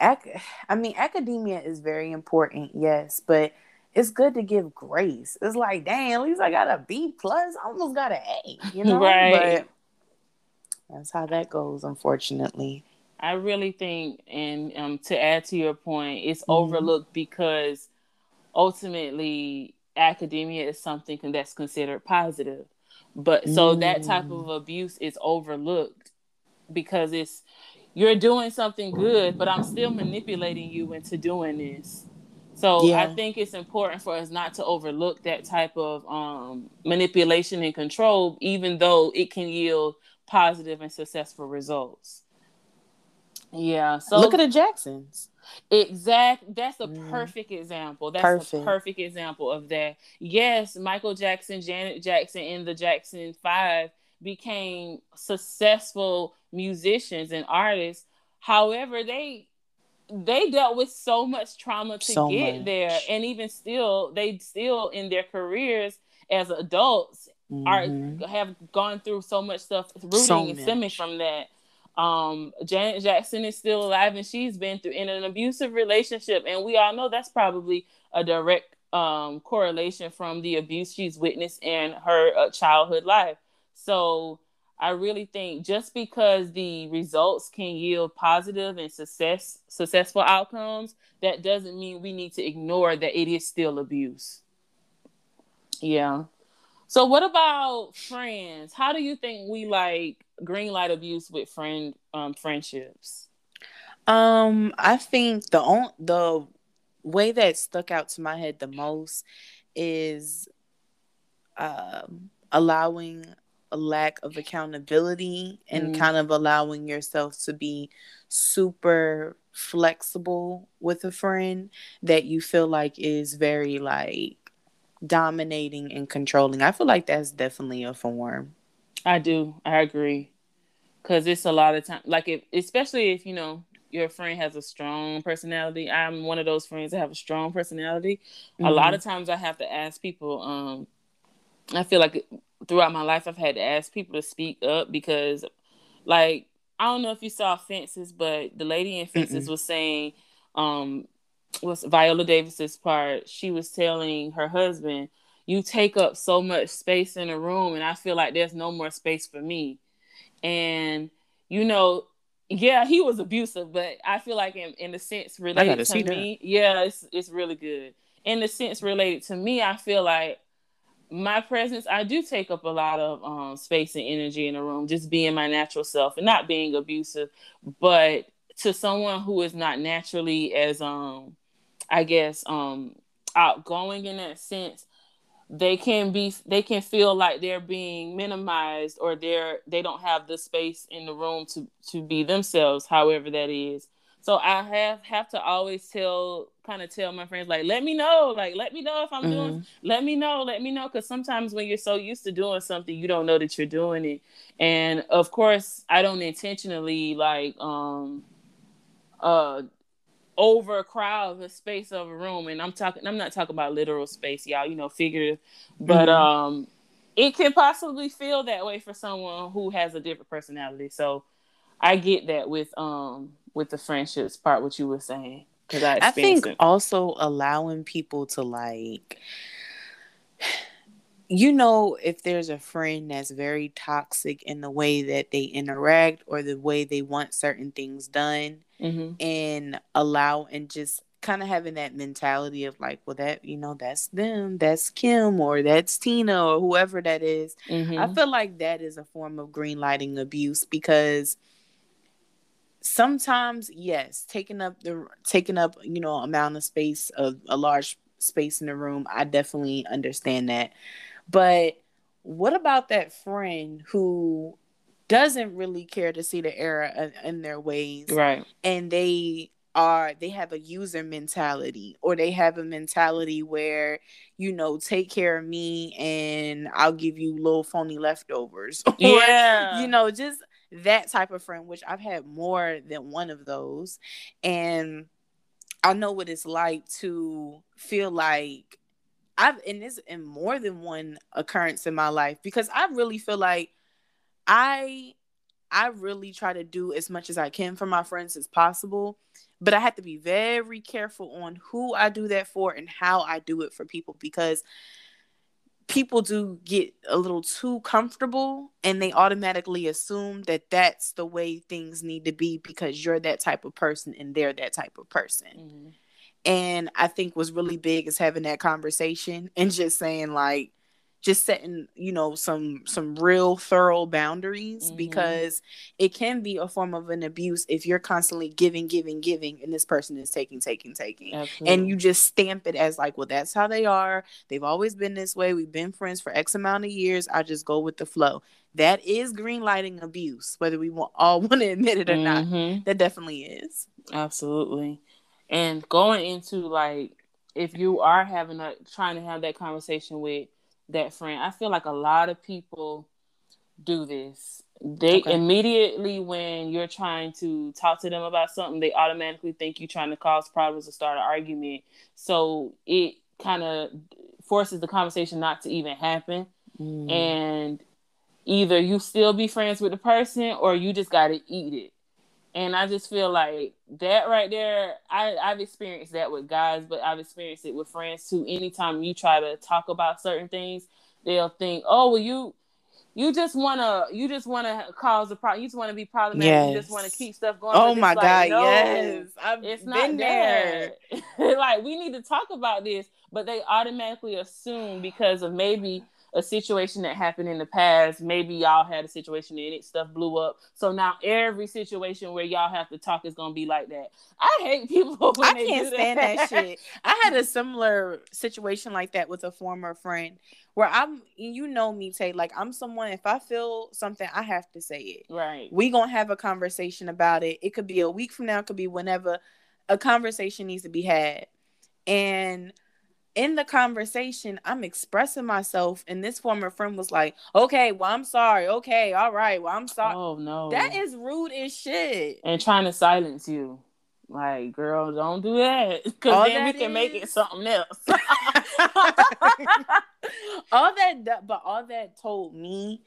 ac- I mean, academia is very important, yes, but it's good to give grace. It's like, damn, at least I got a B plus. I almost got an A, you *laughs* know? right. But That's how that goes, unfortunately. I really think, and um, to add to your point, it's mm-hmm. overlooked because ultimately academia is something that's considered positive. But so mm. that type of mm. abuse is overlooked because it's you're doing something good, but I'm still manipulating you into doing this. So yeah. I think it's important for us not to overlook that type of um, manipulation and control, even though it can yield positive and successful results. Yeah. So look at the Jacksons. Exact. That's a mm. perfect example. That's perfect. a perfect example of that. Yes, Michael Jackson, Janet Jackson, and the Jackson Five became successful musicians and artists. However, they they dealt with so much trauma to so get much. there, and even still, they still in their careers as adults mm-hmm. are have gone through so much stuff, rooting so and stemming from that. Um, Janet Jackson is still alive and she's been through in an abusive relationship, and we all know that's probably a direct um, correlation from the abuse she's witnessed in her uh, childhood life. So I really think just because the results can yield positive and success successful outcomes, that doesn't mean we need to ignore that it is still abuse. Yeah. So what about friends? How do you think we like green light abuse with friend um friendships? Um, I think the on the way that stuck out to my head the most is um allowing a lack of accountability and mm. kind of allowing yourself to be super flexible with a friend that you feel like is very like dominating and controlling. I feel like that's definitely a form. I do. I agree. Cause it's a lot of time like if especially if you know your friend has a strong personality. I'm one of those friends that have a strong personality. Mm-hmm. A lot mm-hmm. of times I have to ask people, um I feel like throughout my life I've had to ask people to speak up because like I don't know if you saw Fences, but the lady in Fences Mm-mm. was saying um was Viola Davis's part, she was telling her husband, "You take up so much space in a room, and I feel like there's no more space for me." And you know, yeah, he was abusive, but I feel like in in the sense related to me, that. yeah, it's it's really good. In the sense related to me, I feel like my presence, I do take up a lot of um, space and energy in a room, just being my natural self and not being abusive. But to someone who is not naturally as um I guess, um, outgoing in that sense, they can be they can feel like they're being minimized or they're they don't have the space in the room to to be themselves, however that is. So I have have to always tell kind of tell my friends like let me know like let me know if I'm mm-hmm. doing let me know let me know because sometimes when you're so used to doing something you don't know that you're doing it and of course I don't intentionally like um uh overcrowd the space of a room and i'm talking i'm not talking about literal space y'all you know figurative but mm-hmm. um it can possibly feel that way for someone who has a different personality so i get that with um with the friendships part what you were saying because i, I think it. also allowing people to like you know if there's a friend that's very toxic in the way that they interact or the way they want certain things done mm-hmm. and allow and just kind of having that mentality of like well that you know that's them that's kim or that's tina or whoever that is. Mm-hmm. i feel like that is a form of green lighting abuse because sometimes yes taking up the taking up you know amount of space of a large space in the room i definitely understand that but what about that friend who doesn't really care to see the error in their ways. Right. And they are they have a user mentality or they have a mentality where you know take care of me and i'll give you little phony leftovers *laughs* or, yeah. you know just that type of friend which i've had more than one of those. And i know what it's like to feel like I've in this in more than one occurrence in my life because I really feel like I I really try to do as much as I can for my friends as possible, but I have to be very careful on who I do that for and how I do it for people because people do get a little too comfortable and they automatically assume that that's the way things need to be because you're that type of person and they're that type of person. Mm-hmm. And I think was really big is having that conversation and just saying like just setting you know some some real thorough boundaries mm-hmm. because it can be a form of an abuse if you're constantly giving giving giving and this person is taking taking taking. Absolutely. and you just stamp it as like well that's how they are. They've always been this way. We've been friends for x amount of years. I just go with the flow. That is green lighting abuse whether we want, all *laughs* want to admit it or mm-hmm. not that definitely is. Absolutely. And going into like if you are having a trying to have that conversation with that friend. I feel like a lot of people do this. They okay. immediately when you're trying to talk to them about something, they automatically think you're trying to cause problems or start an argument. So it kind of forces the conversation not to even happen. Mm. And either you still be friends with the person or you just got to eat it. And I just feel like that right there, I, I've experienced that with guys, but I've experienced it with friends too. Anytime you try to talk about certain things, they'll think, oh, well, you you just wanna you just wanna cause a problem. You just wanna be problematic. Yes. You just wanna keep stuff going. Oh my like, god, no, yes, I've it's not there. *laughs* like we need to talk about this, but they automatically assume because of maybe a situation that happened in the past. Maybe y'all had a situation and it stuff blew up. So now every situation where y'all have to talk is gonna be like that. I hate people. *laughs* I can't stand that. that *laughs* shit. I had a similar situation like that with a former friend where I'm you know me, Tay, like I'm someone if I feel something, I have to say it. Right. We gonna have a conversation about it. It could be a week from now, it could be whenever a conversation needs to be had. And in the conversation, I'm expressing myself, and this former friend was like, "Okay, well, I'm sorry. Okay, all right, well, I'm sorry." Oh no, that is rude as shit. And trying to silence you, like, girl, don't do that, because then we can is... make it something else. *laughs* *laughs* all that, but all that told me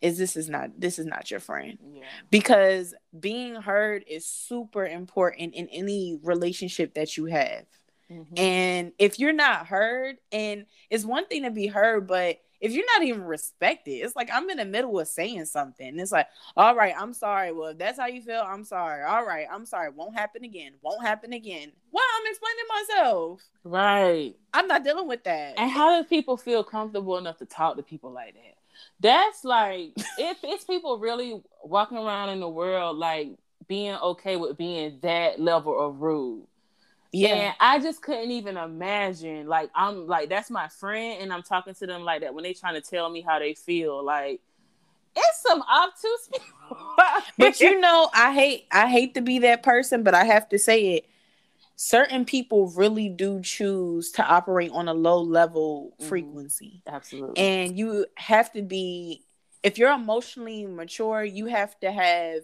is this is not this is not your friend yeah. because being heard is super important in any relationship that you have Mm-hmm. And if you're not heard, and it's one thing to be heard, but if you're not even respected, it's like I'm in the middle of saying something. It's like, all right, I'm sorry. Well, if that's how you feel, I'm sorry. All right, I'm sorry. Won't happen again. Won't happen again. Well, I'm explaining myself. Right. I'm not dealing with that. And how do people feel comfortable enough to talk to people like that? That's like *laughs* if it's people really walking around in the world like being okay with being that level of rude yeah. And I just couldn't even imagine. Like I'm like that's my friend, and I'm talking to them like that when they trying to tell me how they feel. Like it's some obtuse people. *laughs* but you know, I hate I hate to be that person, but I have to say it. Certain people really do choose to operate on a low level mm-hmm. frequency. Absolutely. And you have to be if you're emotionally mature, you have to have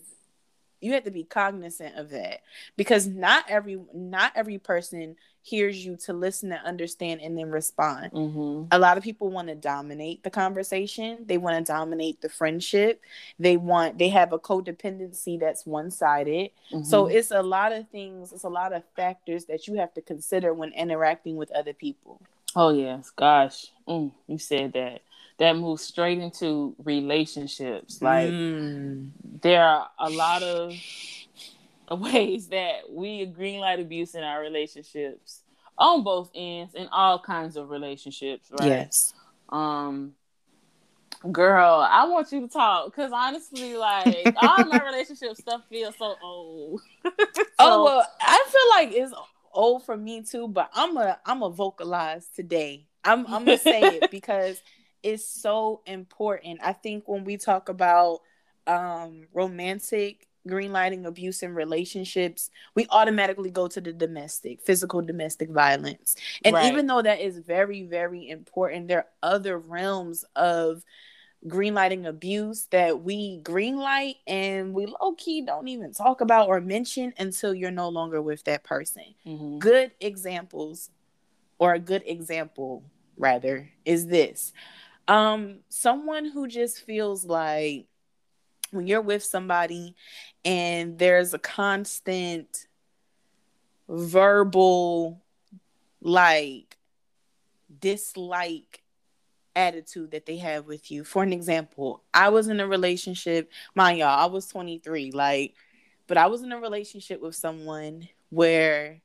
you have to be cognizant of that because not every not every person hears you to listen and understand and then respond. Mm-hmm. a lot of people want to dominate the conversation. They want to dominate the friendship. They want they have a codependency that's one-sided. Mm-hmm. so it's a lot of things it's a lot of factors that you have to consider when interacting with other people. Oh yes. Gosh. Mm, you said that that moves straight into relationships. Like mm. there are a lot of *laughs* ways that we green light abuse in our relationships on both ends in all kinds of relationships, right? Yes. Um girl, I want you to talk because honestly, like all my *laughs* relationship stuff feels so old. *laughs* so, oh well, I feel like it's old for me too, but I'm a I'm a vocalize today. I'm I'm gonna say it because is so important. I think when we talk about um, romantic green lighting abuse in relationships, we automatically go to the domestic, physical domestic violence. And right. even though that is very, very important, there are other realms of green lighting abuse that we green light and we low key don't even talk about or mention until you're no longer with that person. Mm-hmm. Good examples, or a good example rather, is this. Um, someone who just feels like when you're with somebody and there's a constant verbal like dislike attitude that they have with you. For an example, I was in a relationship, mind y'all, I was 23, like, but I was in a relationship with someone where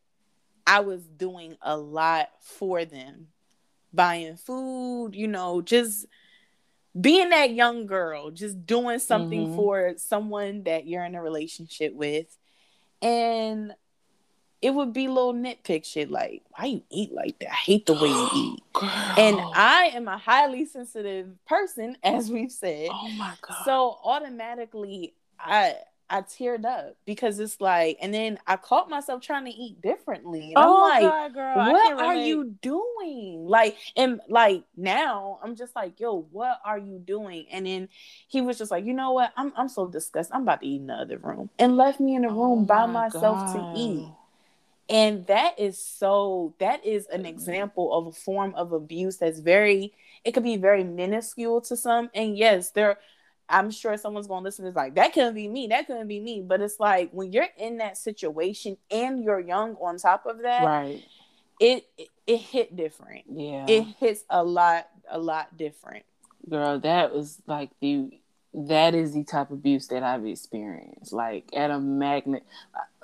I was doing a lot for them, buying food, you know, just being that young girl, just doing something mm-hmm. for someone that you're in a relationship with. And it would be little nitpick shit like, why you eat like that? I hate the way you *gasps* eat. Girl. And I am a highly sensitive person, *laughs* as we've said. Oh my god. So automatically I I teared up because it's like, and then I caught myself trying to eat differently. And oh, I'm like, God, girl, what are you doing? Like, and like now I'm just like, yo, what are you doing? And then he was just like, you know what? I'm I'm so disgusted. I'm about to eat in the other room and left me in the room oh by myself God. to eat. And that is so that is an mm-hmm. example of a form of abuse that's very it could be very minuscule to some. And yes, there I'm sure someone's going to listen to this like that couldn't be me, that couldn't be me. But it's like when you're in that situation and you're young on top of that, right? It it, it hit different. Yeah, it hits a lot a lot different. Girl, that was like the that is the type of abuse that I've experienced, like at a magnet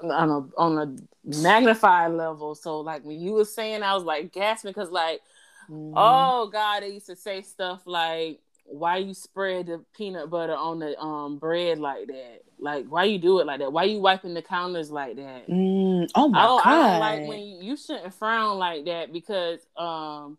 on a on a magnified level. So like when you were saying, I was like gasping because like, mm-hmm. oh God, they used to say stuff like why you spread the peanut butter on the um bread like that? Like why you do it like that? Why you wiping the counters like that? Mm, oh my I god! I don't like when you, you, shouldn't frown like that because um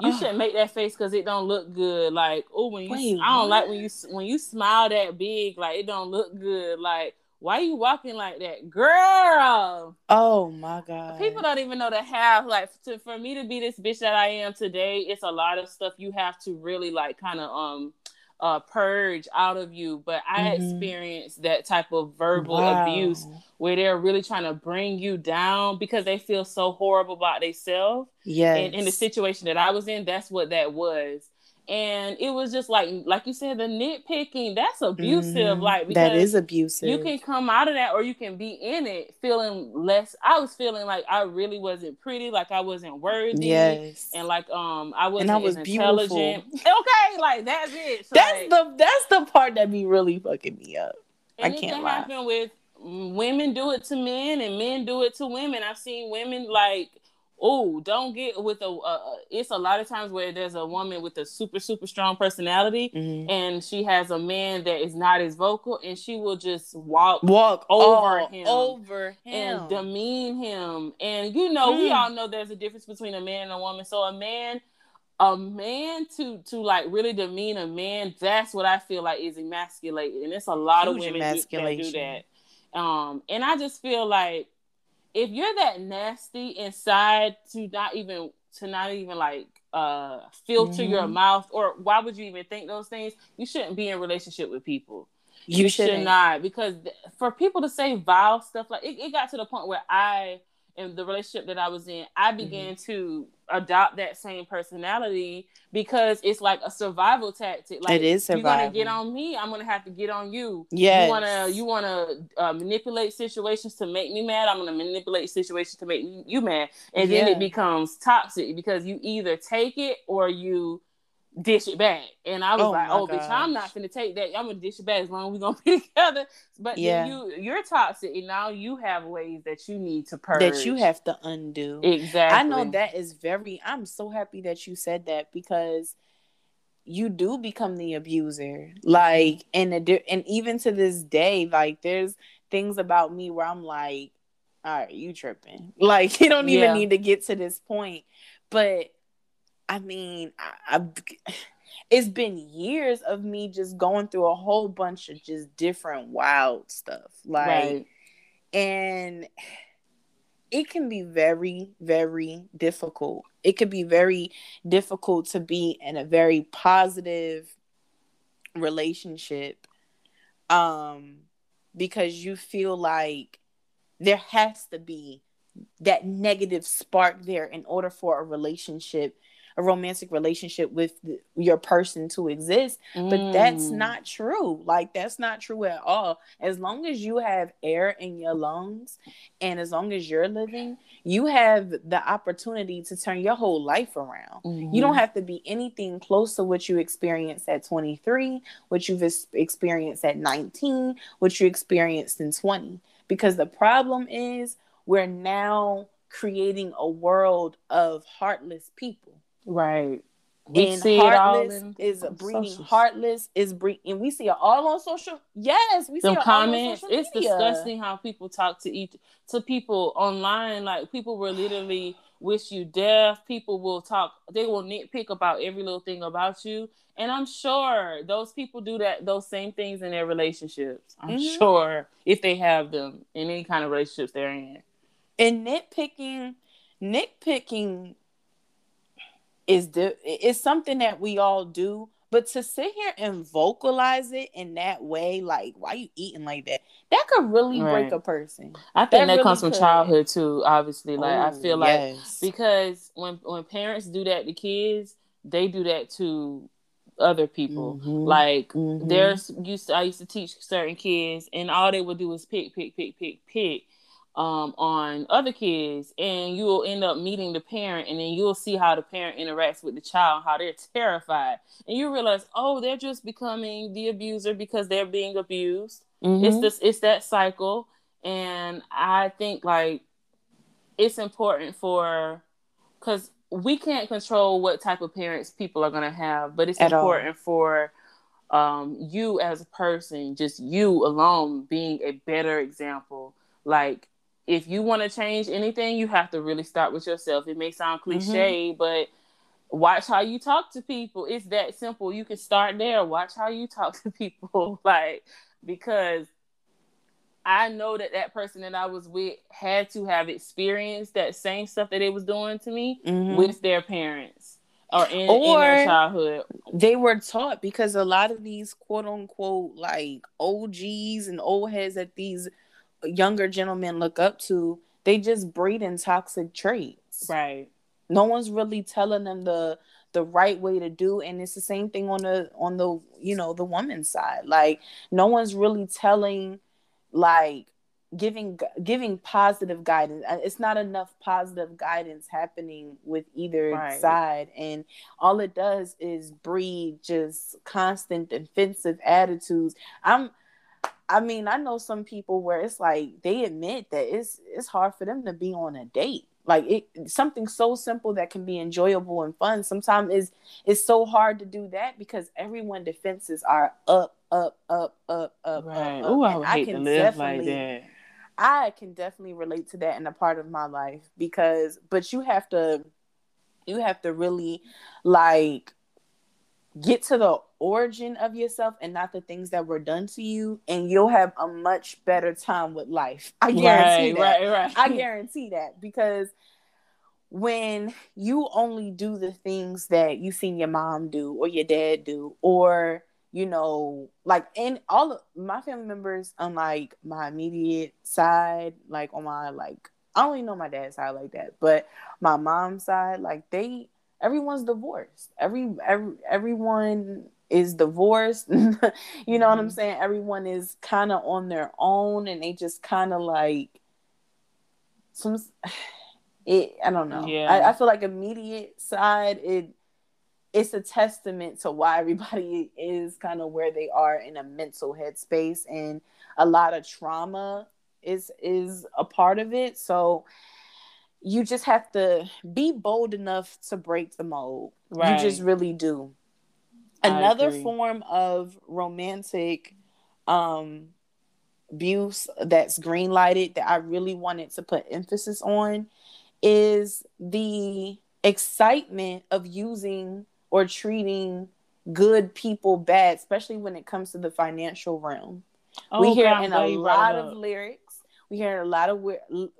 you shouldn't make that face because it don't look good. Like oh when you Wait, I don't what? like when you when you smile that big like it don't look good. Like why you walking like that, girl? Oh my god! People don't even know to have like to for me to be this bitch that I am today. It's a lot of stuff you have to really like kind of um uh purge out of you. But I mm-hmm. experienced that type of verbal wow. abuse where they're really trying to bring you down because they feel so horrible about themselves. Yeah. And in the situation that I was in, that's what that was and it was just like like you said the nitpicking that's abusive mm-hmm. like that is abusive you can come out of that or you can be in it feeling less i was feeling like i really wasn't pretty like i wasn't worthy yes and like um i wasn't and I was intelligent beautiful. *laughs* okay like that's it so that's like, the that's the part that be really fucking me up i can't lie. happen with women do it to men and men do it to women i've seen women like oh, don't get with a. Uh, it's a lot of times where there's a woman with a super super strong personality, mm-hmm. and she has a man that is not as vocal, and she will just walk walk over him, over him, and demean him. And you know, mm. we all know there's a difference between a man and a woman. So a man. A man to to like really demean a man, that's what I feel like is emasculated, and it's a lot Huge of women do, that do that. Um, and I just feel like if you're that nasty inside to not even to not even like uh filter mm-hmm. your mouth or why would you even think those things you shouldn't be in relationship with people you, you should not because for people to say vile stuff like it, it got to the point where i in the relationship that I was in, I mm-hmm. began mm-hmm. to adopt that same personality because it's like a survival tactic. Like it is survival. You're gonna get on me, I'm gonna have to get on you. Yeah. You wanna you wanna uh, manipulate situations to make me mad. I'm gonna manipulate situations to make you mad, and yeah. then it becomes toxic because you either take it or you dish it back. And I was oh like, oh, gosh. bitch, I'm not gonna take that. I'm gonna dish it back as long as we're gonna *laughs* be together. But yeah. you you're toxic and now you have ways that you need to purge. That you have to undo. Exactly. I know that is very I'm so happy that you said that because you do become the abuser. Like and and even to this day, like there's things about me where I'm like, all right, you tripping. *laughs* Like you don't even yeah. need to get to this point. But I mean, I, I, *sighs* it's been years of me just going through a whole bunch of just different wild stuff. Like, right. and *sighs* it can be very, very difficult. It could be very difficult to be in a very positive relationship um because you feel like there has to be that negative spark there in order for a relationship a romantic relationship with the, your person to exist mm. but that's mm. not true like that's not true at all as long as you have air in your lungs and as long as you're living you have the opportunity to turn your whole life around mm-hmm. you don't mm-hmm. have to be anything close to what you experienced at 23 what you've experienced at 19 what you experienced in 20 because the problem is we're now creating a world of heartless people. Right. We and see heartless is breeding socials. heartless is breeding and we see it all on social yes we Some see comments it's disgusting how people talk to each to people online like people will literally wish you death people will talk they will nitpick about every little thing about you and i'm sure those people do that those same things in their relationships i'm mm-hmm. sure if they have them in any kind of relationships they're in and nitpicking nitpicking is the is something that we all do but to sit here and vocalize it in that way like why you eating like that that could really right. break a person i think that, that really comes could. from childhood too obviously like Ooh, i feel like because when when parents do that to kids they do that to other people mm-hmm. like mm-hmm. there's used to, i used to teach certain kids and all they would do is pick pick pick pick pick um, on other kids, and you will end up meeting the parent, and then you'll see how the parent interacts with the child, how they're terrified, and you realize, oh, they're just becoming the abuser because they're being abused. Mm-hmm. It's this, it's that cycle, and I think like it's important for because we can't control what type of parents people are going to have, but it's At important all. for um, you as a person, just you alone, being a better example. Like if you want to change anything, you have to really start with yourself. It may sound mm-hmm. cliche, mm-hmm. but watch how you talk to people. It's that simple. You can start there. Watch how you talk *laughs* to people, like because I know that that person that I was with had to have experienced that same stuff that they was doing to me mm-hmm. with their parents or in, or in their childhood. They were taught because a lot of these quote unquote like OGs and old heads at these younger gentlemen look up to, they just breed in toxic traits. Right. No one's really telling them the the right way to do and it's the same thing on the on the you know the woman's side like no one's really telling like giving giving positive guidance uh, it's not enough positive guidance happening with either right. side and all it does is breed just constant defensive attitudes i'm I mean, I know some people where it's like they admit that it's it's hard for them to be on a date. Like it something so simple that can be enjoyable and fun. Sometimes is it's so hard to do that because everyone defenses are up, up, up, up, up, right. up. Oh, I would hate I to live like that. I can definitely relate to that in a part of my life because but you have to you have to really like get to the origin of yourself and not the things that were done to you and you'll have a much better time with life i guarantee right, that right, right. i guarantee that because when you only do the things that you've seen your mom do or your dad do or you know like in all of my family members on like my immediate side like on my like i don't even know my dad's side like that but my mom's side like they everyone's divorced. Every every everyone is divorced. *laughs* you know mm-hmm. what I'm mm-hmm. saying? Everyone is kind of on their own and they just kind of like some *sighs* it I don't know. Yeah. I, I feel like immediate side it it's a testament to why everybody is kind of where they are in a mental headspace and a lot of trauma is is a part of it. So you just have to be bold enough to break the mold. Right. You just really do. Another form of romantic um abuse that's green lighted that I really wanted to put emphasis on is the excitement of using or treating good people bad, especially when it comes to the financial realm. Oh, we hear God, in a lot of lyrics we hear a lot of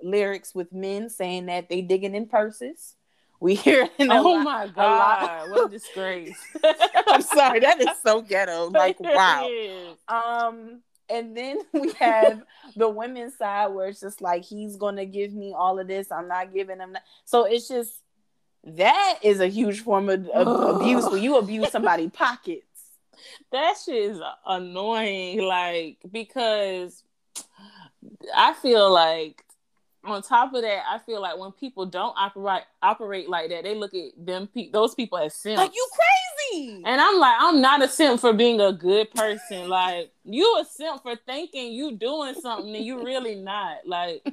lyrics with men saying that they digging in purses. We hear in oh lot, my god, a what a disgrace! *laughs* I'm sorry, that is so ghetto. *laughs* Like wow. Um, and then *laughs* we have the women's side where it's just like he's gonna give me all of this. I'm not giving him that. So it's just that is a huge form of, of abuse when *sighs* you abuse somebody's pockets. That shit is annoying, like because I feel like on top of that, I feel like when people don't operate operate like that, they look at them pe- those people as simps. Like you crazy. And I'm like, I'm not a simp for being a good person. Like you a simp for thinking you doing something and you really not. Like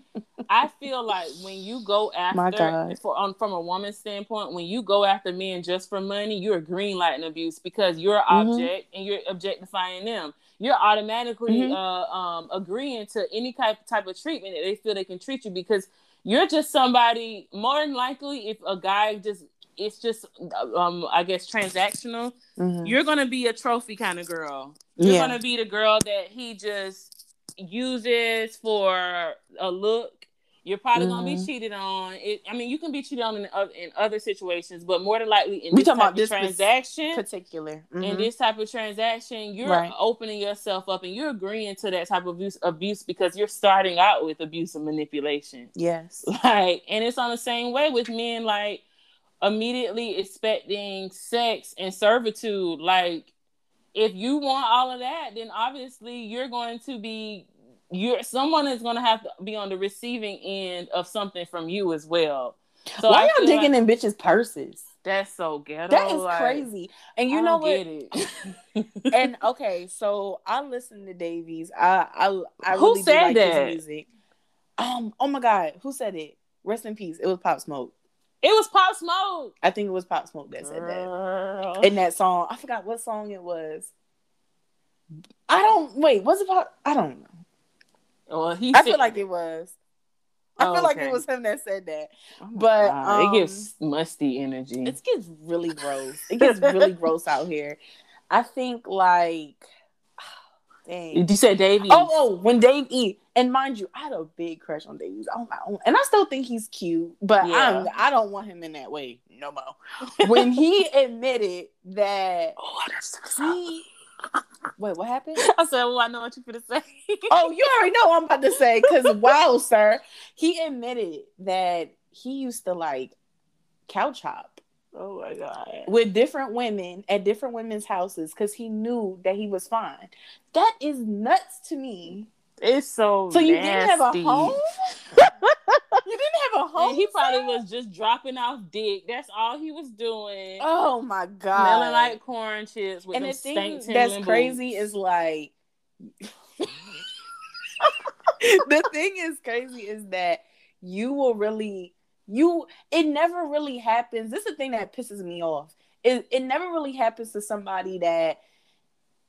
I feel like when you go after for on from a woman's standpoint, when you go after men just for money, you're green lighting abuse because you're an mm-hmm. object and you're objectifying them you're automatically mm-hmm. uh, um, agreeing to any type type of treatment that they feel they can treat you because you're just somebody. More than likely, if a guy just it's just um I guess transactional, mm-hmm. you're gonna be a trophy kind of girl. You're yeah. gonna be the girl that he just uses for a look you're probably mm-hmm. gonna be mm-hmm. cheated on. It, I mean, you can be cheated on in, in other situations, but more than likely in we this type of transaction, particular, mm-hmm. in this type of transaction, you're right. opening yourself up and you're agreeing to that type of abuse, abuse because you're starting out with abuse and manipulation. Yes, *laughs* like, and it's on the same way with men, like immediately expecting sex and servitude, like. If you want all of that, then obviously you're going to be you're someone is gonna have to be on the receiving end of something from you as well. So why y'all digging like, in bitches' purses? That's so ghetto. That is like, crazy. And you I know what? *laughs* and okay, so I listen to Davies. I I, I who really said like that? music. Um. Oh my God. Who said it? Rest in peace. It was Pop Smoke. It was Pop Smoke. I think it was Pop Smoke that said Girl. that. In that song, I forgot what song it was. I don't wait. Was it Pop? I don't know. Well, he. I feel like it was. I feel okay. like it was him that said that. Oh but um, it gives musty energy. It gets really gross. It gets really *laughs* gross out here. I think like *sighs* dang. Did you say DaBaby? Oh, oh, when Dave E. And mind you, I had a big crush on DaBaby. Oh my own. and I still think he's cute, but yeah. I'm I don't want him in that way no more. *laughs* when he admitted that oh, he Wait, what happened? *laughs* I said, "Well, I know what you're gonna say." *laughs* oh, you already know I'm about to say because *laughs* wow, sir, he admitted that he used to like couch hop. Oh my god! With different women at different women's houses because he knew that he was fine. That is nuts to me. It's so. So you nasty. didn't have a home. You didn't have a home. *laughs* And he probably was just dropping off dick. That's all he was doing. Oh my god! Smelling like corn chips with and the thing that's crazy boots. is like. *laughs* the thing is crazy is that you will really you it never really happens. This is the thing that pisses me off. It it never really happens to somebody that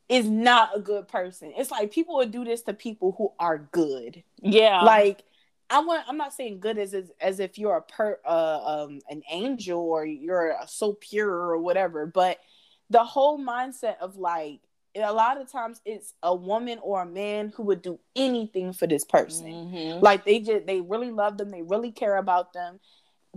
is not a good person. It's like people would do this to people who are good. Yeah. Like I want I'm not saying good as as, as if you're a per uh, um an angel or you're so pure or whatever, but the whole mindset of like a lot of times it's a woman or a man who would do anything for this person. Mm-hmm. Like they just they really love them, they really care about them.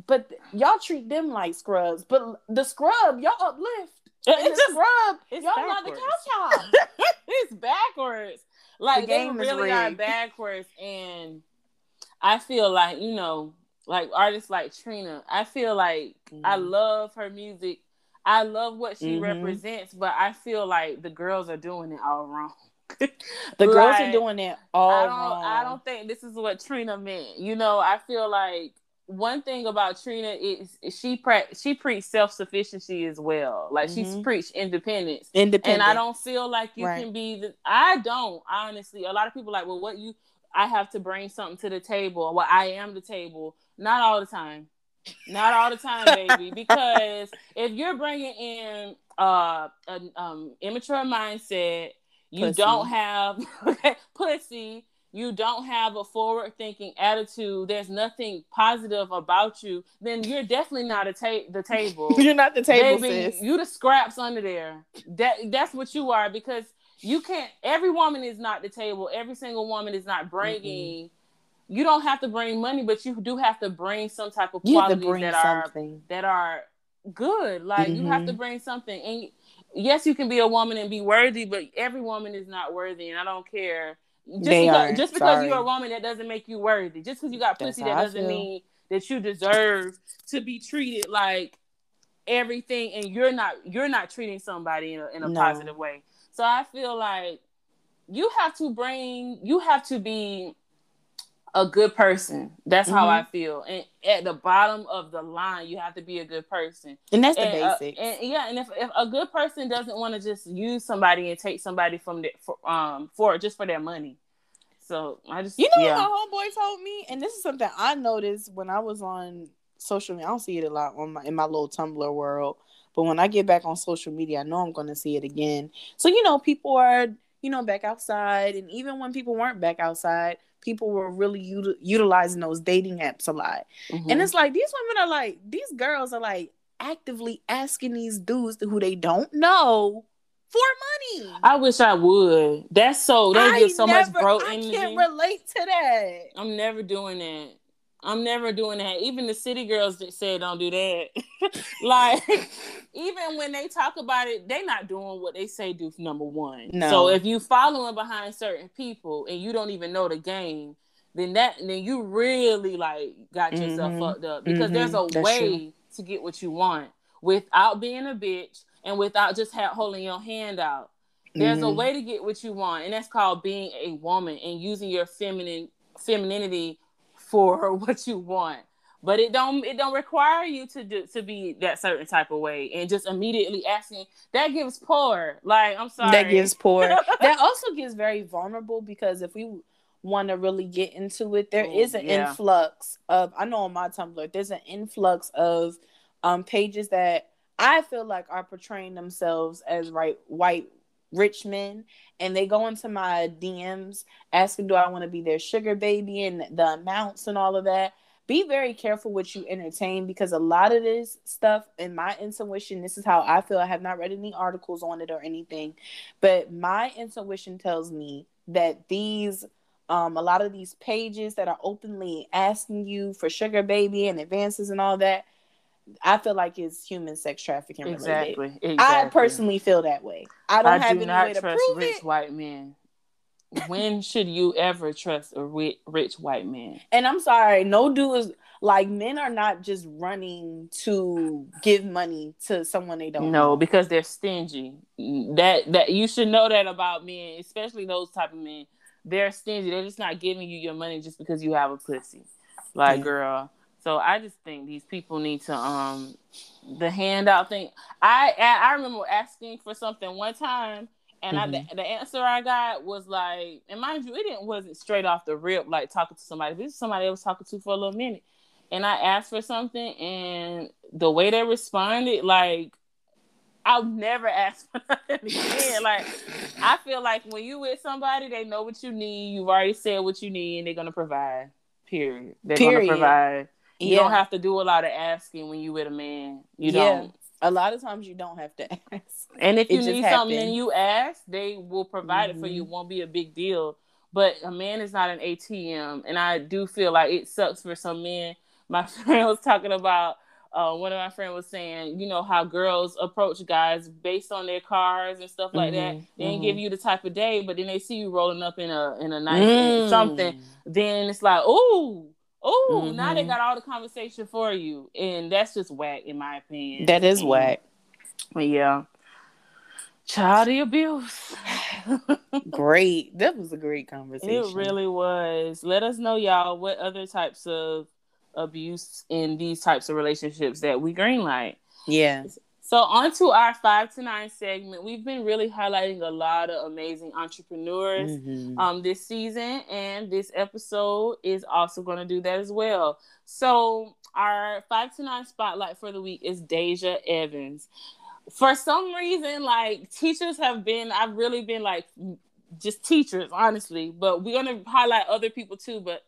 But y'all treat them like scrubs. But the scrub, y'all uplift it's just scrub. It's Y'all backwards. not the couch it's backwards. Like the game they really are backwards, and I feel like you know, like artists like Trina. I feel like mm-hmm. I love her music. I love what she mm-hmm. represents, but I feel like the girls are doing it all wrong. *laughs* the like, girls are doing it all I wrong. I don't think this is what Trina meant. You know, I feel like one thing about Trina is she pre- she preached self sufficiency as well. Like mm-hmm. she's preached independence. Independent. And I don't feel like you right. can be the I don't honestly. A lot of people like, well, what you I have to bring something to the table. Well, I am the table. Not all the time. Not all the time, baby. *laughs* because if you're bringing in uh an um, immature mindset, you pussy. don't have *laughs* pussy you don't have a forward thinking attitude, there's nothing positive about you, then you're definitely not a ta- the table. *laughs* you're not the table, Baby, sis. You the scraps under there. That that's what you are because you can't. Every woman is not the table. Every single woman is not bringing. Mm-hmm. You don't have to bring money, but you do have to bring some type of qualities that something. are that are good. Like mm-hmm. you have to mm-hmm. bring something. And yes, you can be a woman and be worthy, but every woman is not worthy, and I don't care just they because, are. just because Sorry. you're a woman, that doesn't make you worthy. Just because you got pussy, that doesn't mean that you deserve to be treated like everything and you're not you're not treating somebody in a, in a no. positive way so i feel like you have to bring you have to be a good person. That's mm-hmm. how i feel. And at the bottom of the line you have to be a good person. And that's the uh, basics. uh, and yeah and if, if a good person doesn't want to just use somebody and take somebody from the for, um for just for their money. So i just you know yeah. what my homeboy told me? And this is something i noticed when i was on social media. I don't see it a lot on my in my little Tumblr world, but when I get back on social media, I know I'm going to see it again. So you know, people are you know back outside, and even when people weren't back outside, people were really util- utilizing those dating apps a lot. Mm-hmm. And it's like these women are like these girls are like actively asking these dudes who they don't know for money. I wish I would. That's so they give so never, much I energy. I can't relate to that. I'm never doing that. I'm never doing that. Even the city girls that said don't do that. *laughs* like *laughs* even when they talk about it, they not doing what they say do number one. No. So if you following behind certain people and you don't even know the game, then that then you really like got yourself mm-hmm. fucked up. Because mm-hmm. there's a That's way true. to get what you want without being a bitch and without just ha- holding your hand out. There's mm-hmm. a way to get what you want, and that's called being a woman and using your feminine femininity for *laughs* what you want. But it don't it don't require you to do to be that certain type of way and just immediately asking. That gives poor. Like i'm sorry. that gives poor. *laughs* That also gives very vulnerable because if we want to really get into it there Ooh, is an yeah. influx of i know on my tumblr there's an influx of um pages that i feel like are portraying themselves as right white rich men and they go into my DMs asking, Do I want to be their sugar baby and the amounts and all of that. Be very careful what you entertain because a lot of this stuff, in my intuition, this is how I feel. I have not read any articles on it or anything, but my intuition tells me that these um, a lot of these pages that are openly asking you for sugar baby and advances and all that I feel like it's human sex trafficking related. Exactly. exactly. I personally feel that way. I don't I have do any not way to trust prove rich it. white men. when should you ever trust a rich white man? And I'm sorry, no dude is like men are not just running to give money to someone they don't. No, know. because they're stingy. That that you should know that about men, especially those type of men. They're stingy. They're just not giving you your money just because you have a pussy. Like, yeah. girl, so I just think these people need to um the handout thing. I I remember asking for something one time, and mm-hmm. I the, the, answer I got was like, and mind you, it didn't wasn't straight off the rip like talking to somebody. This is somebody I was talking to for a little minute, and I asked for something, and the way they responded, like. I'll never *laughs* ask for nothing again. like I feel like when you with somebody, they know what you need. You've already said what you need, and they're gonna provide. Period. They're Period. gonna provide. You yeah. don't have to do a lot of asking when you with a man. You yeah. don't. A lot of times you don't have to *laughs* ask. And if you need something and you ask, they will provide mm-hmm. it for you. It mm-hmm. won't be a big deal. But a man is not an ATM, and I do feel like it sucks for some men. *laughs* My friend was talking about uh, one of my friends was saying, you know, how girls approach guys based on their cars and stuff like mm-hmm, that. They mm-hmm. give you the type of day, but then they see you rolling up in a in a nice mm. something. Then it's like, oh, Oh, mm-hmm. now they mm-hmm. got all the conversation for you, and that's just whack, in my opinion. That is whack. Yeah. Child abuse. great. *laughs* That was a great conversation. It really was. Let us know, y'all, what other types of abuse in these types of relationships that we greenlight. Yeah. So on to our five to nine segment. We've been really highlighting a lot of amazing entrepreneurs mm-hmm. um, this season, and this episode is also going to do that as well. So our five to nine spotlight for the week is Deja Evans. For some reason, like teachers have been, I've really been like just teachers, honestly, but we're going to highlight other people too. But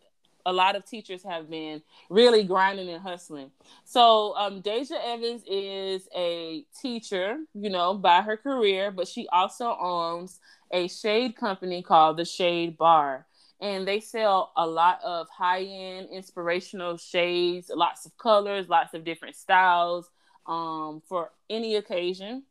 a lot of teachers have been really grinding and hustling. So um, Deja Evans is a teacher, you know, by her career, but she also owns a shade company called the Shade Bar. And they sell a lot of high end inspirational shades, lots of colors, lots of different styles um, for any occasion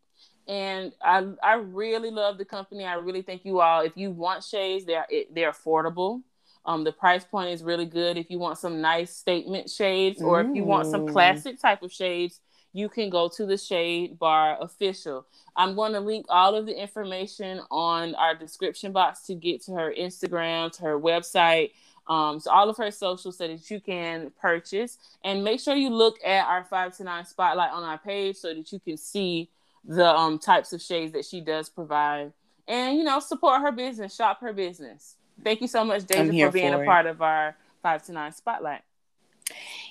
and I I really love the company. I really think you all, if you want shades, they're they're affordable. Um, the price point is really good if you want some nice statement shades or mm. if you want some mm. classic type of shades. you can go to the Shade Bar official. I'm going to link all of the information on our description box to get to her Instagram, to her website, um, so all of her socials so that you can purchase and make sure you look at our five to nine spotlight on our page so that you can see the um, types of shades that she does provide and you know support her business shop her business thank you so much Deja for being for a part of our five to nine spotlight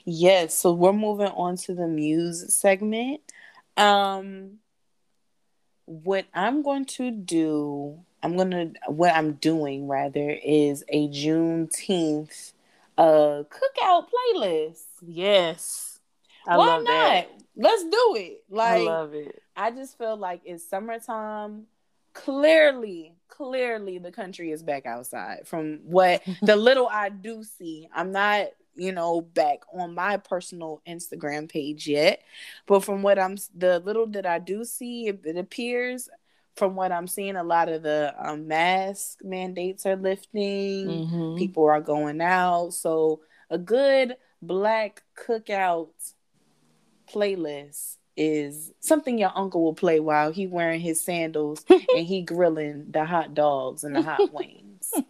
yes so we're moving on to the muse segment um what i'm going to do I'm gonna what I'm doing rather is a Juneteenth uh cookout playlist. Yes. I Why not? That. Let's do it. Like I love it. I just feel like it's summertime. Clearly, clearly the country is back outside from what the *laughs* little I do see. I'm not you know back on my personal instagram page yet but from what i'm the little that i do see it, it appears from what I'm seeing, a lot of the um, mask mandates are lifting. Mm-hmm. People are going out. So a good black cookout playlist is something your uncle will play while he wearing his sandals *laughs* and he grilling the hot dogs and the hot wings. *laughs*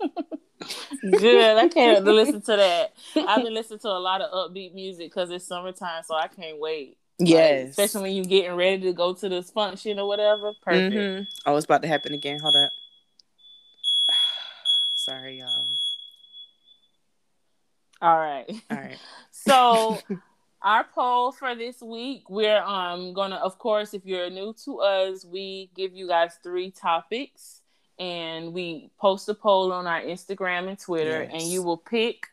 Good. I can't *laughs* listen to that. I've been listening to a lot of upbeat music because it's summertime, so I can't wait. Yes. Like, especially when you're getting ready to go to this function or whatever. Perfect. Mm-hmm. Oh, it's about to happen again. Hold up. *sighs* Sorry, y'all. All right. All right. so our poll for this week, we're um gonna of course, if you're new to us, we give you guys three topics and we post a poll on our Instagram and Twitter, yes. and you will pick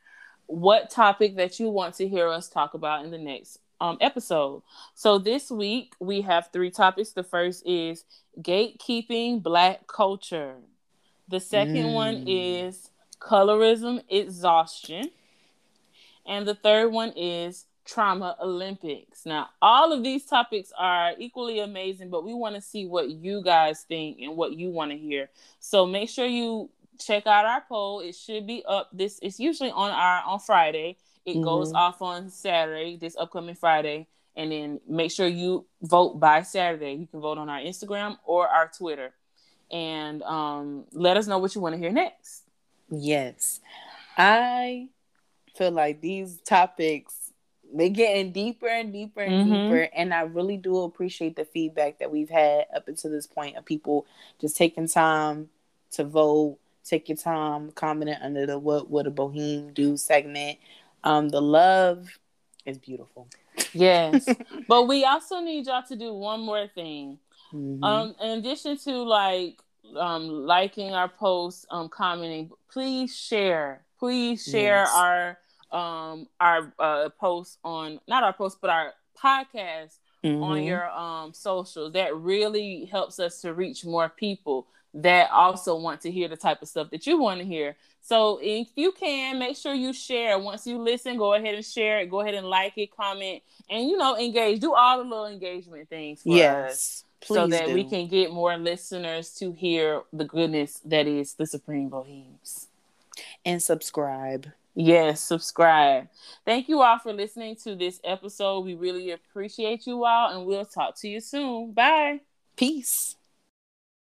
what topic that you want to hear us talk about in the next um, episode. So this week we have three topics. The first is gatekeeping Black culture. The second mm. one is colorism exhaustion. And the third one is trauma Olympics. Now, all of these topics are equally amazing, but we want to see what you guys think and what you want to hear. So make sure you check out our poll. It should be up this it's usually on our on Friday. It mm-hmm. goes off on Saturday, this upcoming Friday. And then make sure you vote by Saturday. You can vote on our Instagram or our Twitter. And um, let us know what you want to hear next. Yes. I feel like these topics they're getting deeper and deeper and mm-hmm. deeper and i really do appreciate the feedback that we've had up until this point of people just taking time to vote take your time commenting under the what would a boheme do segment um, the love is beautiful. Yes, *laughs* but we also need y'all to do one more thing. Mm-hmm. Um, in addition to like um liking our posts, um, commenting, please share. Please share yes. our um our uh posts on not our posts but our podcast mm-hmm. on your um socials. That really helps us to reach more people that also want to hear the type of stuff that you want to hear. So if you can, make sure you share. Once you listen, go ahead and share it. Go ahead and like it, comment, and you know, engage. Do all the little engagement things for yes, us. so that do. we can get more listeners to hear the goodness that is the Supreme Bohemes. And subscribe. Yes, subscribe. Thank you all for listening to this episode. We really appreciate you all, and we'll talk to you soon. Bye. Peace.